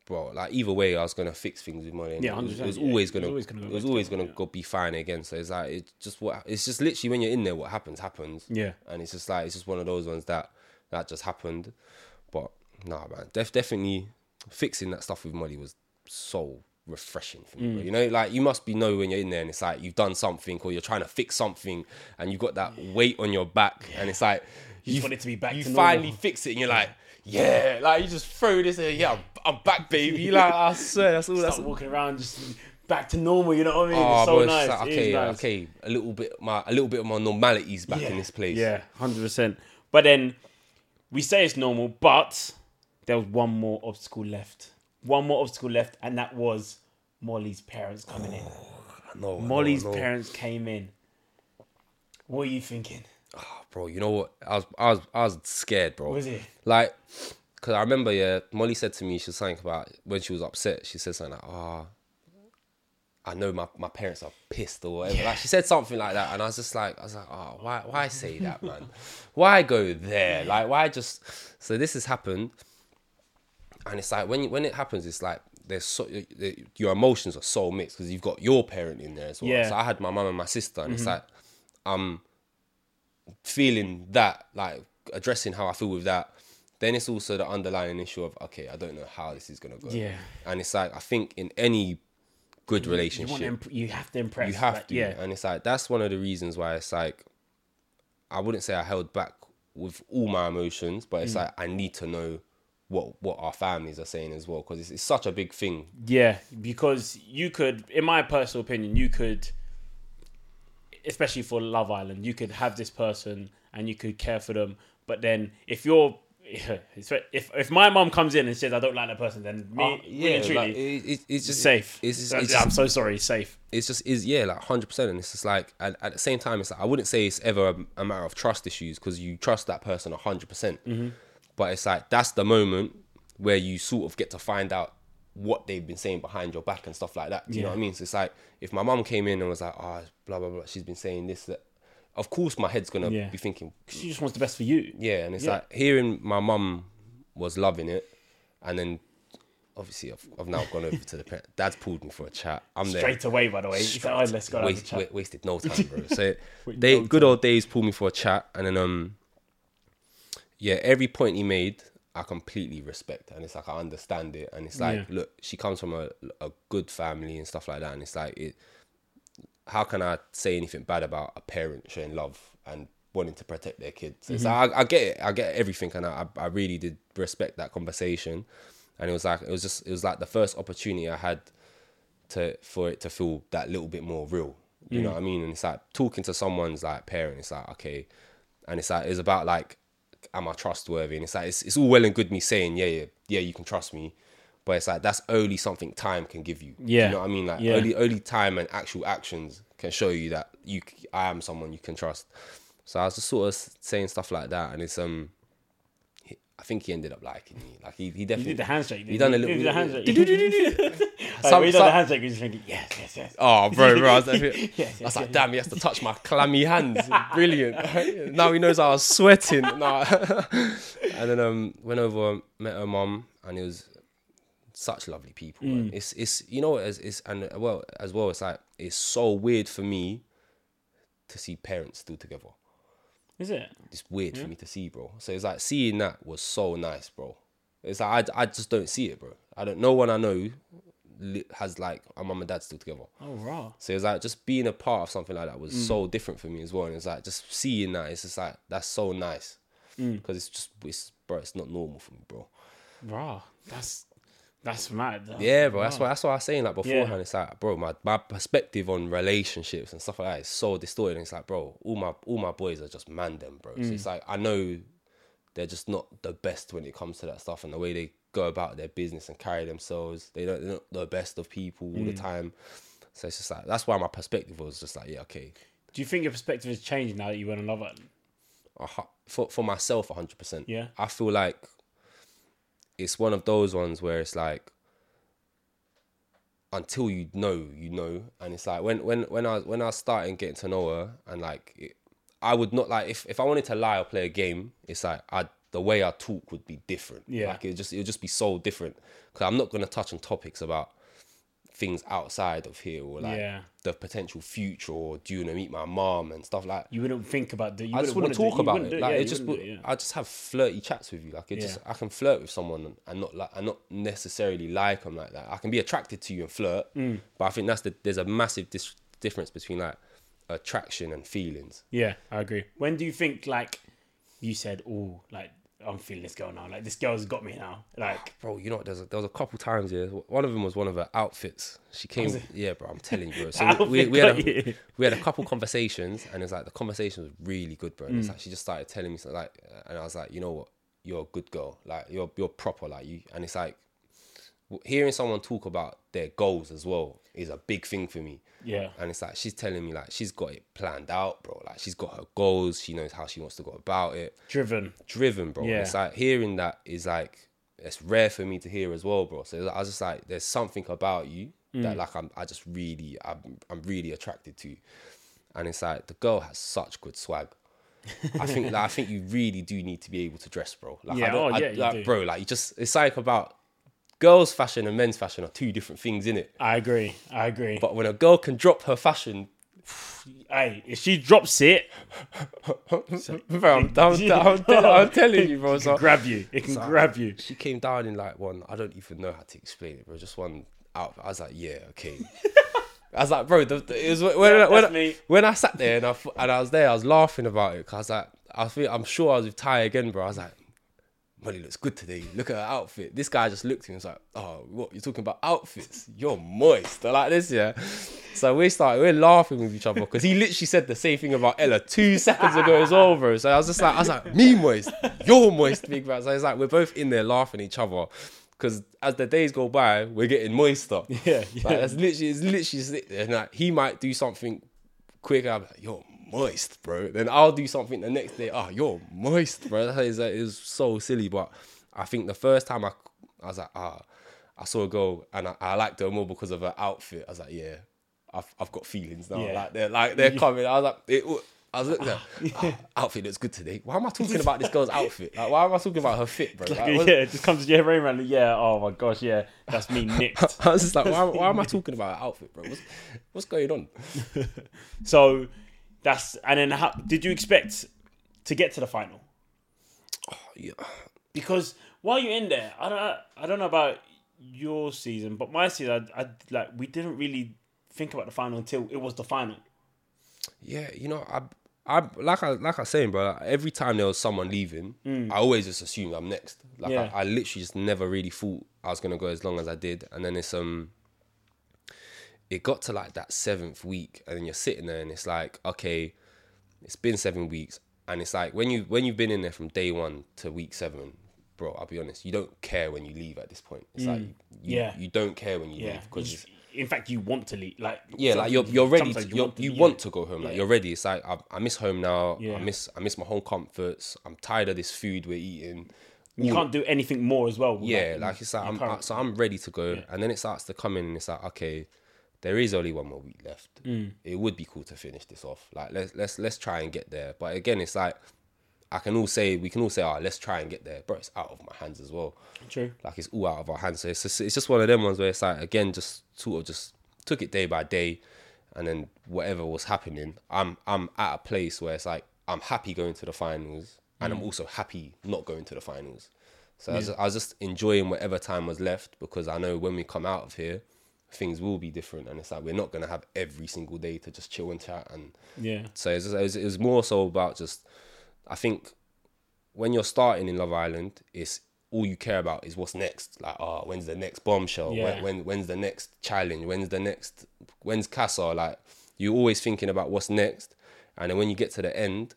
bro, like either way, I was gonna fix things with Molly. Yeah, it was, it 100%, was yeah. always It was gonna, always gonna go it was always gonna go be fine again. So it's like it's just what it's just literally when you're in there, what happens happens. Yeah. and it's just like it's just one of those ones that that just happened. But nah, man, def- definitely fixing that stuff with Molly was so refreshing for me. Mm. You know, like you must be know when you're in there and it's like you've done something or you're trying to fix something and you've got that weight on your back and it's like You just want it to be back You finally fix it and you're like. Yeah, like you just throw this in. Yeah, I'm, I'm back, baby. Like I swear, that's all. That's Start walking around just back to normal. You know what I mean? Oh, it's so bro, it's nice. like, okay, nice. okay, a little bit, my a little bit of my normality's back in this place. Yeah, hundred percent. But then we say it's normal, but there was one more obstacle left. One more obstacle left, and that was Molly's parents coming in. <sighs> no, Molly's no, no. parents came in. What are you thinking? Bro. You know what? I was, I was, I was scared, bro. Was it? Like, cause I remember, yeah, Molly said to me, she was saying about when she was upset. She said something like, "Ah, I know my, my parents are pissed or whatever." Like she said something like that, and I was just like, I was like, "Oh, why, why say that, man? why go there? Like, why just?" So this has happened, and it's like when you, when it happens, it's like there's so your emotions are so mixed because you've got your parent in there as well. Yeah. So I had my mum and my sister, and it's mm-hmm. like I'm feeling that, like addressing how I feel with that. Then it's also the underlying issue of okay, I don't know how this is gonna go. Yeah. And it's like I think in any good You relationship, want to imp- you have to impress. you have like, to. Yeah. And it's like that's one of the reasons why it's like I wouldn't say I held back with all my emotions, but Mm. it's like I need to know what what our families are saying as well because it's, it's such a big thing. Yeah, because you could, in my personal opinion, you could, especially for Love Island, you could have this person and you could care for them. But then if you're, <laughs> if if my mom comes in and says I don't like that person, then me, Uh, yeah, truly, like, it, it, it's just safe. It's, it's, So- it's I'm just, so sorry, safe. it's just is yeah like 100% and it's just like at, at the same time it's like i wouldn't say it's ever a, a matter of trust issues because you trust that person 100% Mm-hmm. but it's like that's the moment where you sort of get to find out what they've been saying behind your back and stuff like that do you know what i mean so it's like if my mum came in and was like oh blah blah blah she's been saying this that of course my head's gonna Yeah. be thinking She just wants the best for you. yeah and it's Yeah. like hearing my mum was loving it and then obviously I've, I've now gone over to the parent <laughs> dad's pulled me for a chat i'm there Straight away, by the way. He's like, "Oh, let's go and have a Waste, chat." wa- wasted no <laughs> time, bro. So <laughs> they no good old days pulled me for a chat, and then um, yeah, every point he made, I completely respect, and it's like I understand it, and it's like, Yeah. look, she comes from a a good family and stuff like that, and it's like it. How can I say anything bad about a parent showing love and wanting to protect their kids? It's mm-hmm. like, I, I get it, I get everything, and I I really did respect that conversation, and it was like it was just it was like the first opportunity I had to for it to feel that little bit more real. You know mm. what I mean? And it's like talking to someone's like parent. It's like okay, and it's like it's about like, am I trustworthy? And it's like it's, it's all well and good me saying yeah yeah yeah you can trust me, but it's like that's only something time can give you. Yeah. you know what I mean? Like Yeah. only only time and actual actions can show you that you I am someone you can trust. So I was just sort of saying stuff like that, and it's um. He- I think he ended up liking me. Like he, he You definitely did the handshake. <laughs> He done a You little. did the handshake. Some- Like, when you done some- the handshake, you're just thinking, yes, yes, yes. Oh, bro, bro. I was, like, <laughs> Yes, I yes, was like, yes. damn, he has to touch my clammy hands. Brilliant. <laughs> now he knows I was sweating. Nah. and then um, went over, met her mum, and it was such lovely people. Mm. It's it's you know as it's, it's and uh, well as well it's like it's so weird for me to see parents still together. Is it? It's weird for me to see, bro. So it's like seeing that was so nice, bro. It's like I, I just don't see it, bro. I don't. No one I know has like a mum and dad still together. Oh, raw. So it's like just being a part of something like that was mm. so different for me as well. And it's like just seeing that, it's just like that's so nice mm. because it's just it's bro, it's not normal for me, bro. Raw. That's that's mad. though. Yeah, bro. That's why that's what I was saying like beforehand. Yeah. It's like, bro, my, my perspective on relationships and stuff like that is so distorted. And it's like, bro, all my all my boys are just man them, bro. So it's like I know they're just not the best when it comes to that stuff and the way they go about their business and carry themselves. They don't they're not the best of people all Mm. the time. So it's just like that's why my perspective was just like, yeah, okay. Do you think your perspective has changed now that you went on Love Island? a hu- for for myself 100%. Yeah. I feel like it's one of those ones where it's like until you know, you know, and it's like when when when I when I started getting to know her and like it, I would not like if if I wanted to lie or play a game, it's like I the way I talk would be different. Yeah. like it just it would just be so different because I'm not gonna touch on topics about things outside of here or like Yeah. the potential future or do you want to meet my mom and stuff like You wouldn't think about the. You I just wouldn't wanna talk do- about it. do Like yeah, it just, do yeah. I just have flirty chats with you. Like it just, I can flirt with someone and, and not like, and not necessarily like them like that. I can be attracted to you and flirt, Mm. but I think that's the there's a massive dis- difference between like attraction and feelings. Yeah, I agree. When do you think like you said, "Oh, like I'm feeling this girl now. Like this girl's got me now." Like <sighs> Bro, you know what? There's a, there was a couple times here. One of them was one of her outfits. She came, yeah, bro. I'm telling you, bro. <laughs> So we, we had a, we had a couple conversations, and it's like the conversation was really good, bro. And Mm. it's like she just started telling me something like, and I was like, you know what? You're a good girl. Like you're you're proper. Like you, and it's like hearing someone talk about their goals as well is a big thing for me. Yeah, And it's like she's telling me like she's got it planned out, bro. Like she's got her goals. She knows how she wants to go about it driven. driven, bro. Yeah. It's like hearing that is like it's rare for me to hear as well, bro. So I was just like, there's something about you Mm. that like I'm I just really I'm I'm really attracted to, and it's like the girl has such good swag. I think like, I think you really do need to be able to dress, bro. Like, <laughs> Yeah, I don't, oh, yeah, you like, do. bro. Like you just it's like about girls' fashion and men's fashion are two different things, in it. I agree. I agree. But when a girl can drop her fashion, hey, if she drops it, <laughs> bro, <laughs> I'm, I'm, I'm, I'm <laughs> telling you, bro. it So can grab you. It can grab you. she came down in like one. I don't even know how to explain it, bro. Just one outfit. I was like, yeah, okay. I was like, bro, the, the, it was when, when, Yeah, when, that's I, when I sat there and I f- and I was there, I was laughing about it because I was like, I feel, I'm sure I was with Ty again, bro. I was like, Molly looks good today. Look at her outfit. This guy just looked at me and was like, oh, what? You're talking about outfits? You're moist. like this, yeah. So we started, we're laughing with each other because he literally said the same thing about Ella two <laughs> seconds ago as well, bro. So I was just like, I was like, me moist, you're moist, big man. So it's like, we're both in there laughing at each other because as the days go by, we're getting moister. <laughs> Yeah, Like, yeah. that's literally, it's literally and like, he might do something quick. I'm like, you're moist, bro. Then I'll do something the next day. Oh, you're moist, bro. That is, it was so silly. But I think the first time I, I was like, ah, I saw a girl and I, I liked her more because of her outfit. I was like, yeah, I've, I've got feelings now. Yeah. Like they're like they're <laughs> coming. I was like, it, I was looking at, <laughs> ah, outfit looks good today. Why am I talking about this girl's outfit? Like, why am I talking about her fit, bro? Like, what- yeah, it just comes to your brain, man. Yeah. Oh my gosh. Yeah, that's me <laughs> nicked. I was just like, why, why am I talking about her outfit, bro? What's, what's going on? So that's and then how did you expect to get to the final? Yeah. Because while you're in there, I don't I don't know about your season, but my season, I, I like we didn't really think about the final until it was the final. Yeah, you know, I, I like I like I was saying, bro. Every time there was someone leaving, I always just assumed I'm next. Like Yeah. I, I literally just never really thought I was gonna go as long as I did, and then it's um, it got to like that seventh week, and then you're sitting there, and it's like, okay, it's been seven weeks, and it's like when you when you've been in there from day one to week seven, bro. I'll be honest, you don't care when you leave at this point. It's like mm. you, Yeah. you don't care when you Yeah, leave because in fact, you want to leave. Like yeah, like you're you're ready. To, sometimes you're, want you to- want to go home. Like Yeah. you're ready. It's like I, I miss home now. Yeah. I miss I miss my home comforts. I'm tired of this food we're eating. You can't do anything more as well. Yeah, in like it's like I'm current- so I'm ready to go, and then it starts to come in, and it's like okay, there is only one more week left. Mm. It would be cool to finish this off. Like let's let's let's try and get there. But again, it's like I can all say we can all say, oh, let's try and get there, but it's out of my hands as well. True. Like it's all out of our hands. So it's just, it's just one of them ones where it's like again, just sort of just took it day by day, and then whatever was happening, I'm I'm at a place where it's like I'm happy going to the finals, and I'm also happy not going to the finals. So I, was just, I was just enjoying whatever time was left because I know when we come out of here, things will be different, and it's like we're not gonna have every single day to just chill and chat and Yeah. so it's just, it, was, it was more so about just, I think, when you're starting in Love Island, it's all you care about is what's next. Like, oh, when's the next bombshell? Yeah. When, when when's the next challenge? When's the next? When's Casa? Like, you're always thinking about what's next, and then when you get to the end,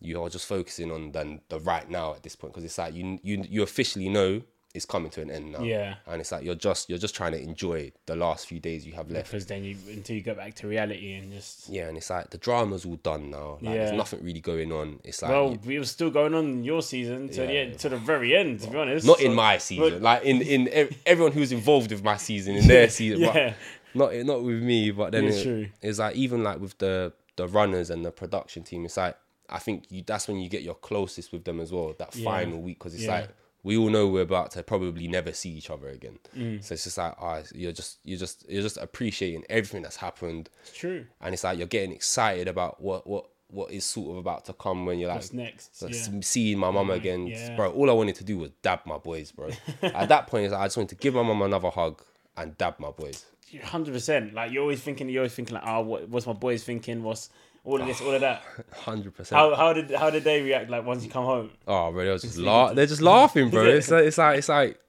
you're just focusing on the, the right now at this point because it's like you you you officially know it's coming to an end now. Yeah. and it's like you're just you're just trying to enjoy the last few days you have left. Because then you until you go back to reality and just Yeah, and it's like the drama's all done now. Like, Yeah. there's nothing really going on. It's like well, you- it was still going on in your season to the end, to the very end. To be honest, not So- in my season. but- like in in ev- everyone who's involved with my season in their <laughs> season. Yeah. not not with me. But then Yeah, it- true. it's like even like with the the runners and the production team. It's like I think you that's when you get your closest with them as well. That Yeah. final week because it's Yeah. like we all know we're about to probably never see each other again. Mm. So it's just like ah, you're just you're just you're just appreciating everything that's happened, It's true. and it's like you're getting excited about what what what is sort of about to come when you're like What's next? like, Yeah. seeing my mum again, yeah. bro. All I wanted to do was dab my boys, bro. <laughs> At that point, like, I just wanted to give my mum another hug and dab my boys. Hundred percent. Like you're always thinking, you're always thinking like, oh, what, what's my boys thinking? What's all of this, all of that? <laughs> Hundred percent. How how did how did they react? Like once you come home? Oh, bro, they was just laugh. They're just laughing, bro. It? It's like it's like it's like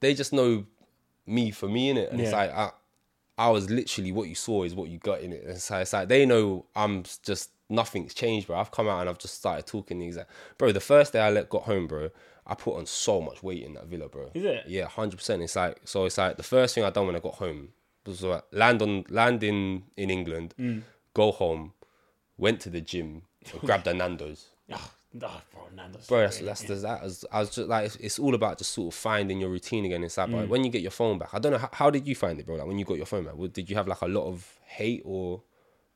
they just know me for me in it, and it's like I, I was literally what you saw is what you got in it. And like, it's like they know I'm just nothing's changed, bro. I've come out and I've just started talking these. Like, bro, the first day I let, got home, bro, I put on so much weight in that villa, bro. Is it? Yeah, hundred percent. It's like so. It's like the first thing I done when I got home was like, land on land in in England, Mm. Go home, went to the gym, <laughs> grabbed a Nando's. Oh, oh bro, Nando's. Bro, that's that's, that's that. I was, I was just like, it's, it's all about just sort of finding your routine again. It's like, Mm. when you get your phone back, I don't know how, how did you find it, bro. Like when you got your phone back, did you have like a lot of hate or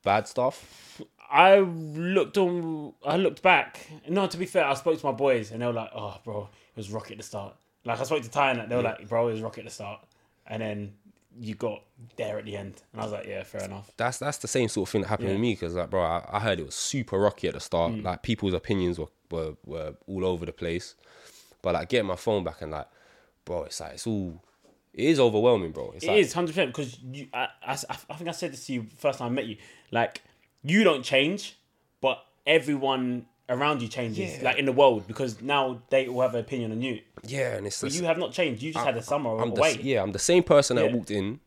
bad stuff? I looked on. I looked back. No, to be fair, I spoke to my boys and they were like, "Oh, bro, it was rocket at the start." Like I spoke to Ty and they were like, "Bro, it was rocket at the start," and then you got there at the end, and I was like, "Yeah, fair enough." That's that's the same sort of thing that happened Yeah. with me because like, bro, I, I heard it was super rocky at the start. Mm. Like people's opinions were, were were all over the place, but like getting my phone back and like, bro, it's like it's all. It is overwhelming, bro. It's It like, is hundred percent because you. I, I, I think I said this to you first time I met you. Like you don't change, but everyone around you changes. Yeah. Like in the world, because now they all have an opinion on you. Yeah, and it's But you have not changed. You just had a summer I'm the, away. yeah, I'm the same person that Yeah. walked in,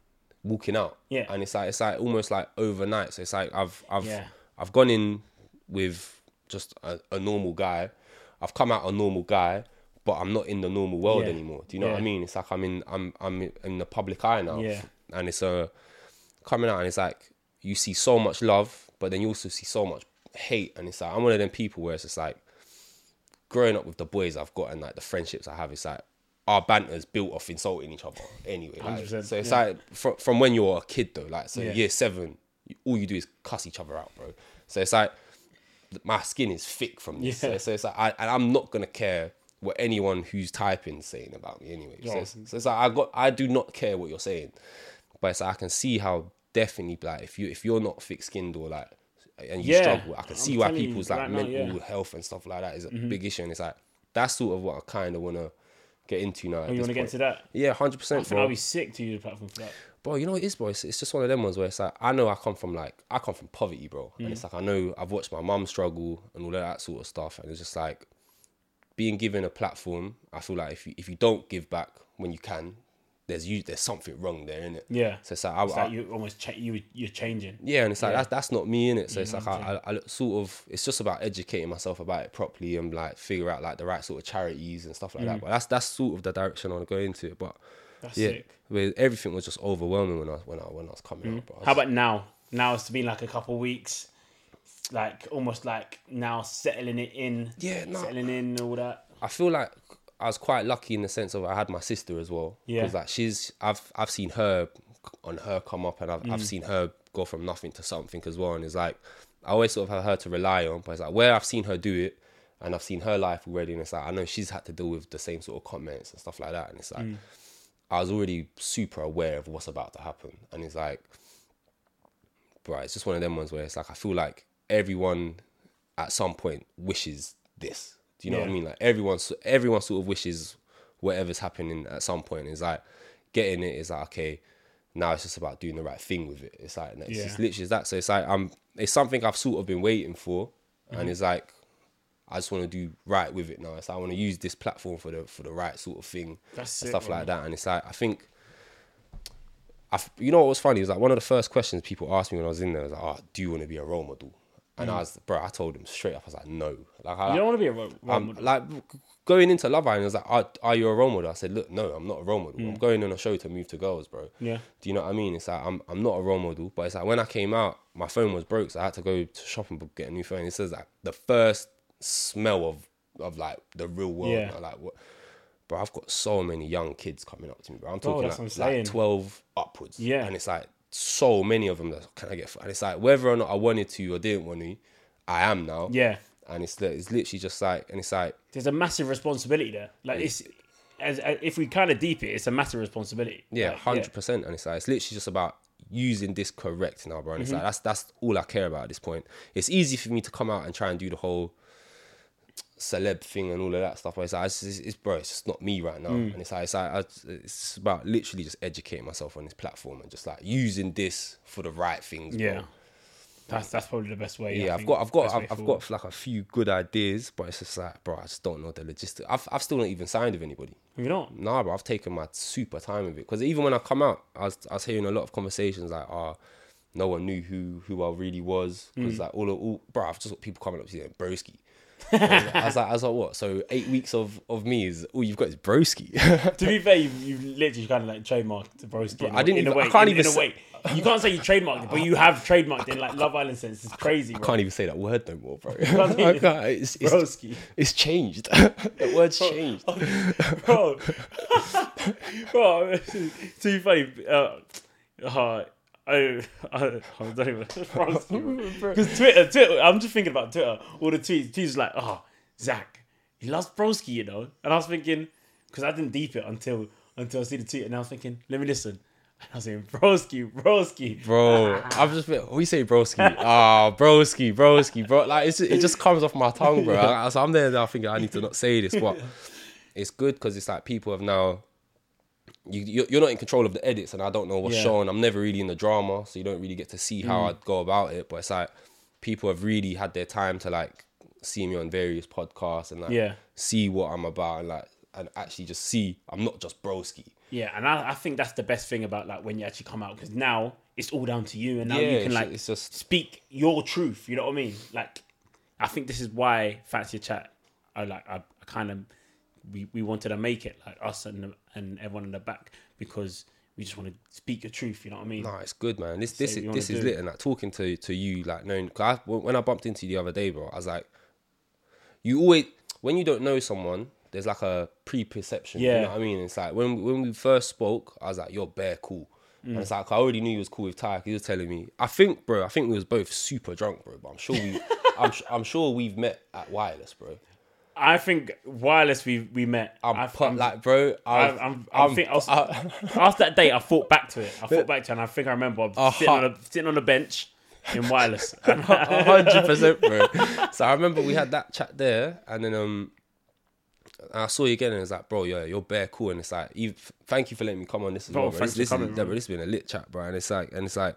walking out. Yeah. and it's like it's like almost like overnight. So it's like I've I've Yeah. I've gone in with just a, a normal guy. I've come out a normal guy, but I'm not in the normal world anymore. Do you know what I mean? It's like I'm in I'm I'm in the public eye now. Yeah. and it's a coming out and it's like you see so much love, but then you also see so much hate, and it's like I'm one of them people where it's just like growing up with the boys I've got and like the friendships I have, it's like our banter's built off insulting each other anyway. Like, so it's yeah. like from from when you're a kid though, like so Yeah. year seven, all you do is cuss each other out, bro. So it's like my skin is thick from this. So, Yeah. so it's like I, and I'm not gonna care what anyone who's typing is saying about me anyway. So, it's, so it's like I got I do not care what you're saying, but it's like I can see how definitely like if you if you're not thick skinned or like and you Yeah, struggle, I can I'm see why people's like right now, mental. Mm-hmm. health and stuff like that is a big issue, and it's like that's sort of what I kind of want to get into now. Oh, you want to get into that? Yeah, hundred percent. I'll be sick to use the platform for that. Bro, you know what it is, bro? It's, it's just one of them ones where it's like I know I come from like I come from poverty, bro, and Mm. it's like I know I've watched my mum struggle and all of that sort of stuff, and it's just like being given a platform. I feel like if you if you don't give back when you can, there's you there's something wrong there, in it. Yeah. So it's like, I, It's I- like you almost cha- you you're changing. yeah, and it's like Yeah. that's that's not me in it. So it's like I, I, I sort of it's just about educating myself about it properly and like figure out like the right sort of charities and stuff like Mm. that. But that's that's sort of the direction I want to go into. But That's yeah, sick. where everything was just overwhelming when I when I when I was coming out. But was- How about now? Now it's been like a couple weeks, like almost like now settling it in. Yeah, no. settling in all that. I feel like I was quite lucky in the sense of I had my sister as well. Yeah. Because like she's I've I've seen her on her come up and I've Mm. I've seen her go from nothing to something as well. And it's like I always sort of have her to rely on, but it's like where I've seen her do it and I've seen her life already and it's like I know she's had to deal with the same sort of comments and stuff like that. And it's like Mm. I was already super aware of what's about to happen. And it's like bro, it's just one of them ones where it's like I feel like everyone at some point wishes this. Do you know what I mean? Like everyone, everyone sort of wishes whatever's happening at some point. It's like getting it is like okay, now it's just about doing the right thing with it. It's like it's Yeah. just literally that. So it's like I'm. It's something I've sort of been waiting for, Mm-hmm. and it's like I just want to do right with it now. It's like I want to use this platform for the for the right sort of thing sick, stuff man. like that. And it's like I think. I, you know what was funny? It was like one of the first questions people asked me when I was in there was like, "Oh, do you want to be a role model?" And I was, bro, I told him straight up, I was like, no. Like, I, You don't want to be a role, role I'm model. like going into Love Island. I was like, are, are you a role model? I said, look, no, I'm not a role model. Mm. I'm going on a show to move to girls, bro. Yeah. Do you know what I mean? It's like I'm I'm not a role model, but it's like when I came out, my phone was broke, so I had to go to shop and get a new phone. It says like the first smell of of like the real world. Yeah. Like what? Bro, I've got so many young kids coming up to me, bro. I'm talking that's like, like 12 upwards. Yeah. And it's like so many of them that can I get? And it's like whether or not I wanted to or didn't want to, I am now. Yeah. And it's it's literally just like, and it's like, There's a massive responsibility there. Like it's as, as if we kind of deep it, it's a massive responsibility. Yeah, Like, hundred percent. And it's like it's literally just about using this correct now, bro. And it's Mm-hmm. like that's that's all I care about at this point. It's easy for me to come out and try and do the whole celeb thing and all of that stuff. But it's like it's, it's, it's bro, it's just not me right now. Mm. And it's like it's like I, it's about literally just educating myself on this platform and just like using this for the right things. Bro. Yeah. That's that's probably the best way. Yeah, I've think. got, I've got, I've, I've got like a few good ideas, but it's just like, bro, I just don't know the logistics. I've, I've still not even signed with anybody. You know. Nah, bro, I've taken my super time with it because even when I come out, I was, I was hearing a lot of conversations like, oh, no one knew who who I really was because like all, of, all, bro, I've just got people coming up to you, like, broski. <laughs> I was like, I was like, what? So eight weeks of, of me is all you've got is broski. <laughs> To be fair, you've, you've literally kind of like trademarked the broski. in a- I didn't in a even- way. I can't in, even in a way. You can't say you trademarked it, but you have trademarked it in like Love Island sense. It's crazy, I bro. can't even say that word no more, bro. can't <laughs> I can't. It's, it's, Broski. it's changed. the word's changed. bro, bro, it's too funny. Uh, uh, I, I, I don't even <laughs> because Twitter, Twitter. I'm just thinking about Twitter. All the tweets, tweets like, oh, Zach, he loves Broski, you know. And I was thinking, because I didn't deep it until until I see the tweet, and I was thinking, let me listen. And <laughs> I was saying, Broski, Broski. Bro, I've just been. We say broski. <laughs> Ah, broski, broski, bro. Like it's, it just comes off my tongue, bro. I, so I'm there now thinking I need to not say this, but it's good because it's like people have now. You you're- not in control of the edits, and I don't know what's Yeah. shown. I'm never really in the drama, so you don't really get to see how mm. I go about it. But it's like people have really had their time to like see me on various podcasts and like Yeah. see what I'm about and like and actually just see I'm not just broski. Yeah, and I, I think that's the best thing about like when you actually come out because now it's all down to you, and now Yeah, you can like it's just- speak your truth. You know what I mean? Like, I think this is why Fancy Chat. I like I, I kind of we, we wanted to make it like us and the, and everyone in the back because we just want to speak the truth. You know what I mean? No, it's good, man. This this is you this is lit, and like talking to to you, like knowing. Cause I, when I bumped into you the other day, bro, I was like, you always when you don't know someone, there's like a preperception. you Yeah. know what I mean. It's like when when we first spoke, I was like, you're bare cool. And it's mm. like I already knew you was cool with Ty. He was telling me. I think, bro. I think we was both super drunk, bro. But I'm sure we, <laughs> I'm, I'm sure we've met at Wireless, bro. I think wireless we we met. I'm, I, put, like, bro. I'm, I'm, I'm, I'm, think, <laughs> I was, after that date, I thought back to it. I thought back to it, and I think I remember I'm sitting, on a, sitting on a bench in wireless. <laughs> hundred percent, bro. So I remember we had that chat there, and then um, I saw you again, and it's like, bro, yeah, you're bare cool, and it's like, you, thank you for letting me come on this as Bro, well. This, is, coming, bro, this has been a lit chat, bro, and it's like, and it's like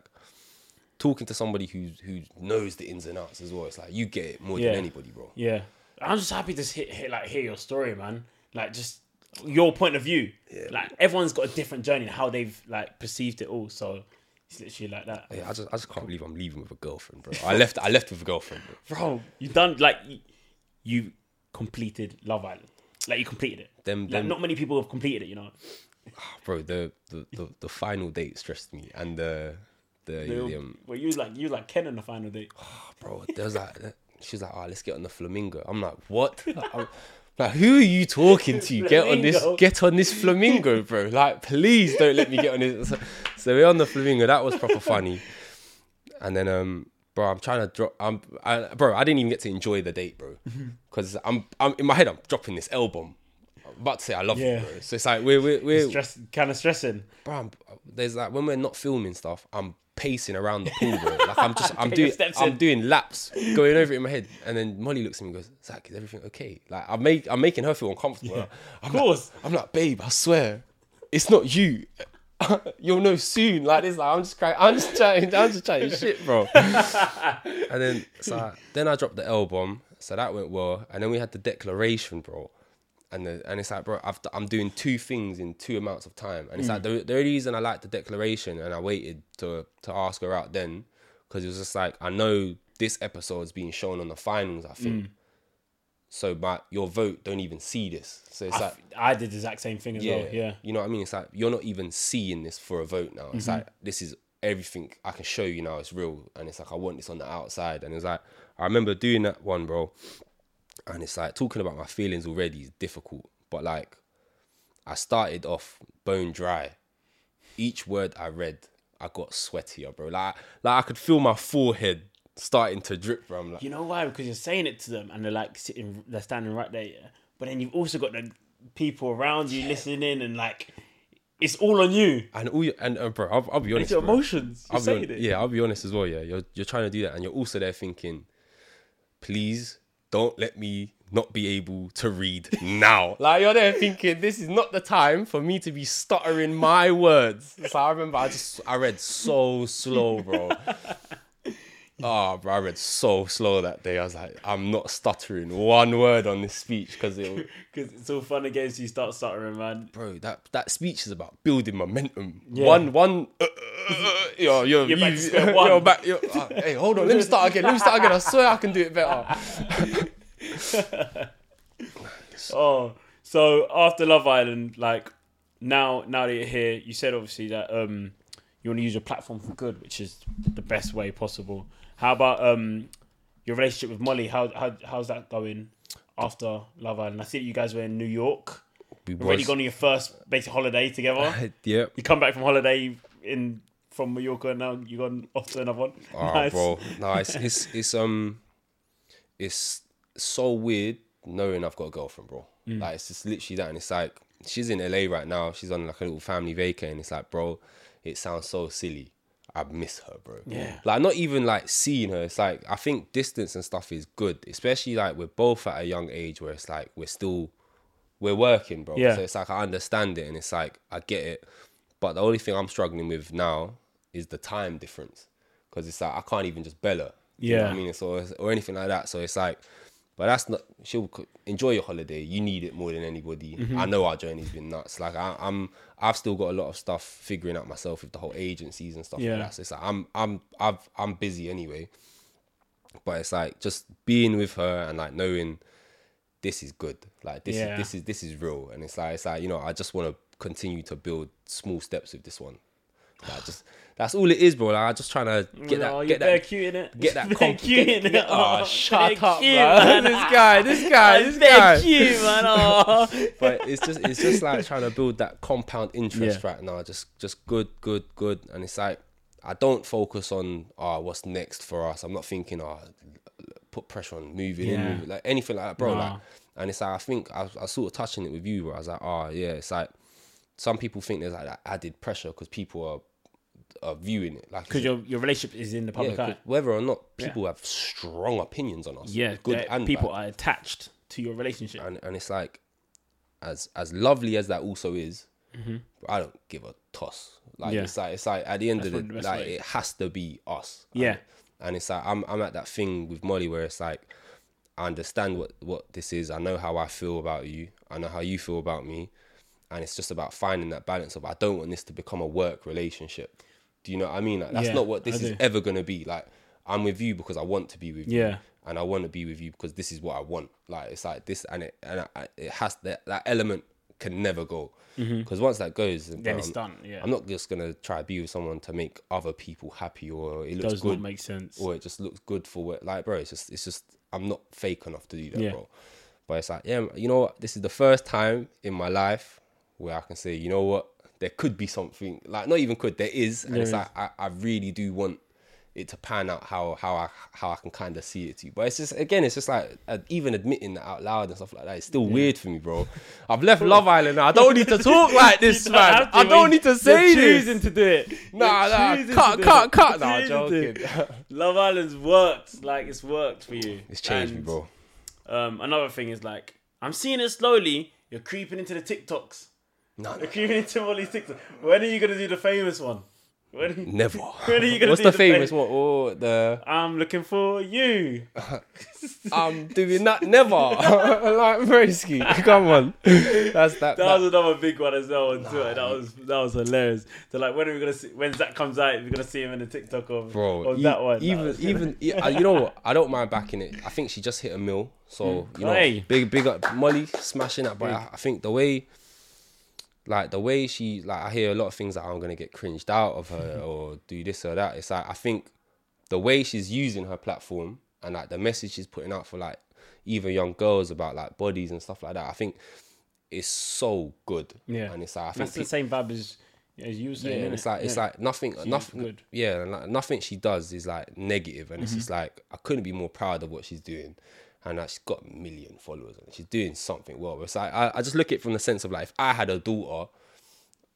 talking to somebody who who knows the ins and outs as well. It's like you get it more Yeah. than anybody, bro. Yeah, I'm just happy to hit, hit, like hear your story, man. Like just your point of view. Like everyone's got a different journey and how they've like perceived it all. So it's literally like that, Yeah, I just I just can't believe I'm leaving with a girlfriend, bro. I left I left with a girlfriend, bro. bro. You done like you, you completed Love Island. Like you completed it. Them- like them- not many people have completed it. You know. Bro, the the, the, the final date stressed me, and the the, the um, well, you was like you was like Ken on the final date. bro. There was like, she's like, oh, let's get on the flamingo. I'm like, what? <laughs> I'm, like, who are you talking to? Get on this, get on this flamingo, bro. Like, please don't let me get on this. <laughs> So, so we're on the flamingo. That was proper funny. And then, um, bro, I'm trying to drop. I'm, I, bro, I didn't even get to enjoy the date, bro, <laughs> because I'm, I'm in my head. I'm dropping this L bomb. I'm about to say I love Yeah. you, bro. So it's like we're, we're, we're Stress, kind of stressing. bro, I'm, there's like when we're not filming stuff, I'm pacing around the <laughs> pool, bro. Like I'm just, <laughs> I'm doing, I'm in. doing laps, going over it in my head, and then Molly looks at me and goes, "Zach, is everything okay?" Like I'm make, I'm making her feel uncomfortable. I'm Of course. like, I'm like, babe, I swear, it's not you. <laughs> You'll know soon. Like this, like I'm just crying. I'm just chatting. I'm just chatting shit, bro. and then, so I- then I dropped the L bomb, so that went well. And then we had the declaration, bro and the, and it's like, bro, I've, I'm doing two things in two amounts of time, and it's like the, the only reason I liked the declaration and I waited to to ask her out then, because it was just like I know this episode's being shown on the finals. I think. Mm. So but your vote don't even see this. So it's I, like I did the exact same thing as yeah, well. Yeah. You know what I mean? It's like you're not even seeing this for a vote now. It's Mm-hmm. like this is everything I can show you now. It's real, and it's like I want this on the outside. And it's like I remember doing that one, bro. And it's like talking about my feelings already is difficult, but like I started off bone dry. Each word I read, I got sweatier, bro. Like, like I could feel my forehead starting to drip, bro. I'm like, You know why? Because you're saying it to them and they're like sitting, they're standing right there. Yeah? But then you've also got the people around you listening and like, it's all on you. and all you, and uh, bro, I'll, I'll be honest, It's your bro. emotions. You're I'll be saying hon- it. Yeah, I'll be honest as well. Yeah, you're you're trying to do that, and you're also there thinking, please don't let me not be able to read now. <laughs> like you're there thinking, this is not the time for me to be stuttering my words. So I remember I just I read so slow, bro. Oh, bro, I read so slow that day. I was like, I'm not stuttering one word on this speech because it, Because <laughs> it's all fun and games. You start stuttering, man. bro, that that speech is about building momentum. Yeah. One, one, uh, uh, uh, yo, yo, You're back to you- square <laughs> one. yo, back, yo, uh, hey, hold on, let me start again. Let me start again. I swear I can do it better. <laughs> Oh, so after Love Island, like now, now that you're here, you said obviously that um you want to use your platform for good, which is the best way possible. How about um your relationship with Molly? How how how's that going after Love Island? I see that you guys were in New York. We You've already gone on your first basic holiday together. <laughs> yeah. you come back from holiday in from Mallorca, and now you gone off to another one. Oh, <laughs> Nice. bro, no, it's, it's it's um, it's so weird knowing I've got a girlfriend, bro. Mm. Like it's just literally that, and it's like she's in LA right now. She's on like a little family vacay, and it's like, bro, it sounds so silly. I miss her, bro. Yeah. Like not even like seeing her. It's like I think distance and stuff is good, especially like we're both at a young age where it's like we're still we're working, bro. Yeah. So it's like I understand it and it's like I get it. But the only thing I'm struggling with now is the time difference. Because it's like I can't even just bella. You know what Yeah. I mean? So or anything like that. So it's like but that's not she'll enjoy your holiday. You need it more than anybody. Mm-hmm. I know our journey's been nuts. Like I, I'm I've still got a lot of stuff figuring out myself with the whole agencies and stuff Yeah. like that. So it's like I'm I'm I've I'm busy anyway. But it's like just being with her and like knowing this is good. Like this Yeah. is this is this is real. And it's like it's like, you know, I just want to continue to build small steps with this one. Like just that's all it is, bro. Like I'm just trying to get oh, that get that cute in it. get that <laughs> comp- cute in it. oh, shut up, cute, <laughs> man. this guy, this <laughs> guy, this guy. cute, man. Oh. But it's just it's just like trying to build that compound interest Yeah. right now. Just just good, good, good. And it's like I don't focus on oh what's next for us. I'm not thinking oh put pressure on moving in, moving, like anything like that, bro. Nah. Like and it's like I think I, I sort of touching it with you where I was like, oh yeah, it's like some people think there's like that added pressure because people are are viewing it like Because your, your relationship is in the yeah, eye. whether or not people have strong opinions on us, Yeah, good and people bad. are attached to your relationship. and and it's like as as lovely as that also is I don't give a toss like Mm-hmm. Yeah. it's like it's like at the end That's of the the like way. it has to be us Yeah. and, and it's like I'm I'm at that thing with Molly where it's like I understand what what this is I know how I feel about you I know how you feel about me and it's just about finding that balance of I don't want this to become a work relationship do you know what I mean like that's Yeah, not what this is ever going to be like I'm with you because I want to be with you Yeah. and I want to be with you because this is what I want. Like it's like this, and it and I, it has that that element can never go mm-hmm. because once that goes, Then bro, it's I'm- done. Yeah. I'm not just gonna try to be with someone to make other people happy or it looks does good not make sense. or it just looks good for what like bro. It's just it's just I'm not fake enough to do that, Yeah. bro. But it's like yeah, you know what? This is the first time in my life where I can say, you know what? There could be something like not even could there is, and There it's is. like I, I really do want it to pan out how how I how I can kind of see it to you. But it's just again, it's just like uh, even admitting that out loud and stuff like that. It's still weird for me, bro. I've left Love Island now. I don't need to <laughs> talk like this, man. I don't need to you're say choosing this. to do it. Nah, You're nah, cut, cut, cut. Nah, Choosing joking. <laughs> Love Island's worked. Like it's worked for you. It's changed me, bro. Um, another thing is like I'm seeing it slowly. You're creeping into the TikToks. Nah, You're creeping into all. When are you gonna do the famous one? When, are you- Never. <laughs> when are you gonna What's do the famous fa- one? Oh, the I'm looking for you. <laughs> I'm doing that. Never. <laughs> like Broski. Come on. That's that. That that- was another big one as well on Twitter. That was that was hilarious. So like, when are we gonna see? When Zach comes out, we're gonna see him in the TikTok of bro. of e- that one. Even was- even e- uh, you know what? I don't mind backing it. I think she just hit a mill, so you know, Hey. big big up Molly smashing that. But I, I think the way, like the way she like, I hear a lot of things that I'm gonna get cringed out of her <laughs> or do this or that. It's like I think the way she's using her platform and like the message she's putting out for like even young girls about like bodies and stuff like that. I think it's so good. Yeah. and it's like I think that's the same vibe as as you were yeah, saying. and it's like it's Yeah. like nothing, nothing. good. Yeah, and like, nothing she does is like negative, and it's Mm-hmm. just like I couldn't be more proud of what she's doing, and she's got a million followers, and she's doing something well. It's like I, I just look at it from the sense of like if I had a daughter,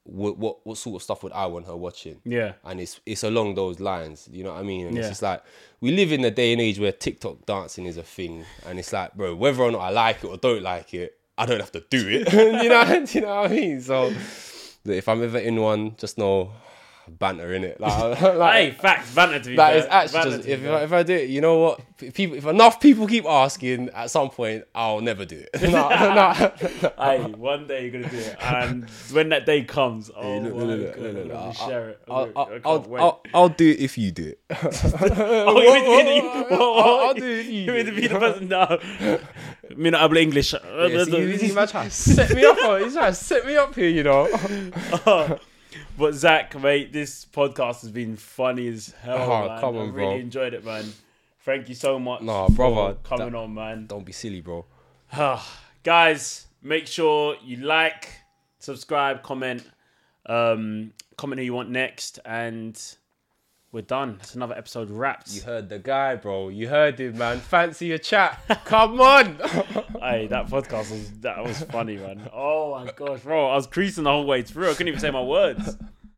what what what sort of stuff would I want her watching? Yeah. and it's it's along those lines. You know what I mean? And it's just like we live in a day and age where TikTok dancing is a thing, and it's like, bro, whether or not I like it or don't like it, I don't have to do it. <laughs> you know, <laughs> you know what I mean? So <laughs> if I'm ever in one, just know banter in it. Like, <laughs> like, Hey, facts, banter to be like fair. it's actually just if. I- if I do it, you know what? P- People, if enough people keep asking, at some point I'll never do it. <laughs> no, no, <laughs> Hey, one day you're gonna do it, and when that day comes, oh look, my look, look, god, look, look, I'm gonna I'll- share it. I'll, I'll, I can't I'll. I'll, I'll do it if you do it. Oh, you mean to be the, what, what, I'll, I'll do it if you you do mean to be the person? No, me not able English. Yeah, see, see, man trying to set me up. Oh, on- He's trying to set me up here, you know. Oh, but Zach, mate, this podcast has been funny as hell. Oh, man. come I on, really bro. enjoyed it, man. Thank you so much. Nah, for brother, coming that- on, man. Don't be silly, bro. Guys, make sure you like, subscribe, comment, um, comment who you want next, and we're done. That's another episode wrapped. You heard the guy, bro. You heard him, man. Fancy a chat? Come on. <laughs> Hey, that podcast was that was funny, man. Oh my gosh, bro, I was creasing the whole way through. I couldn't even say my words.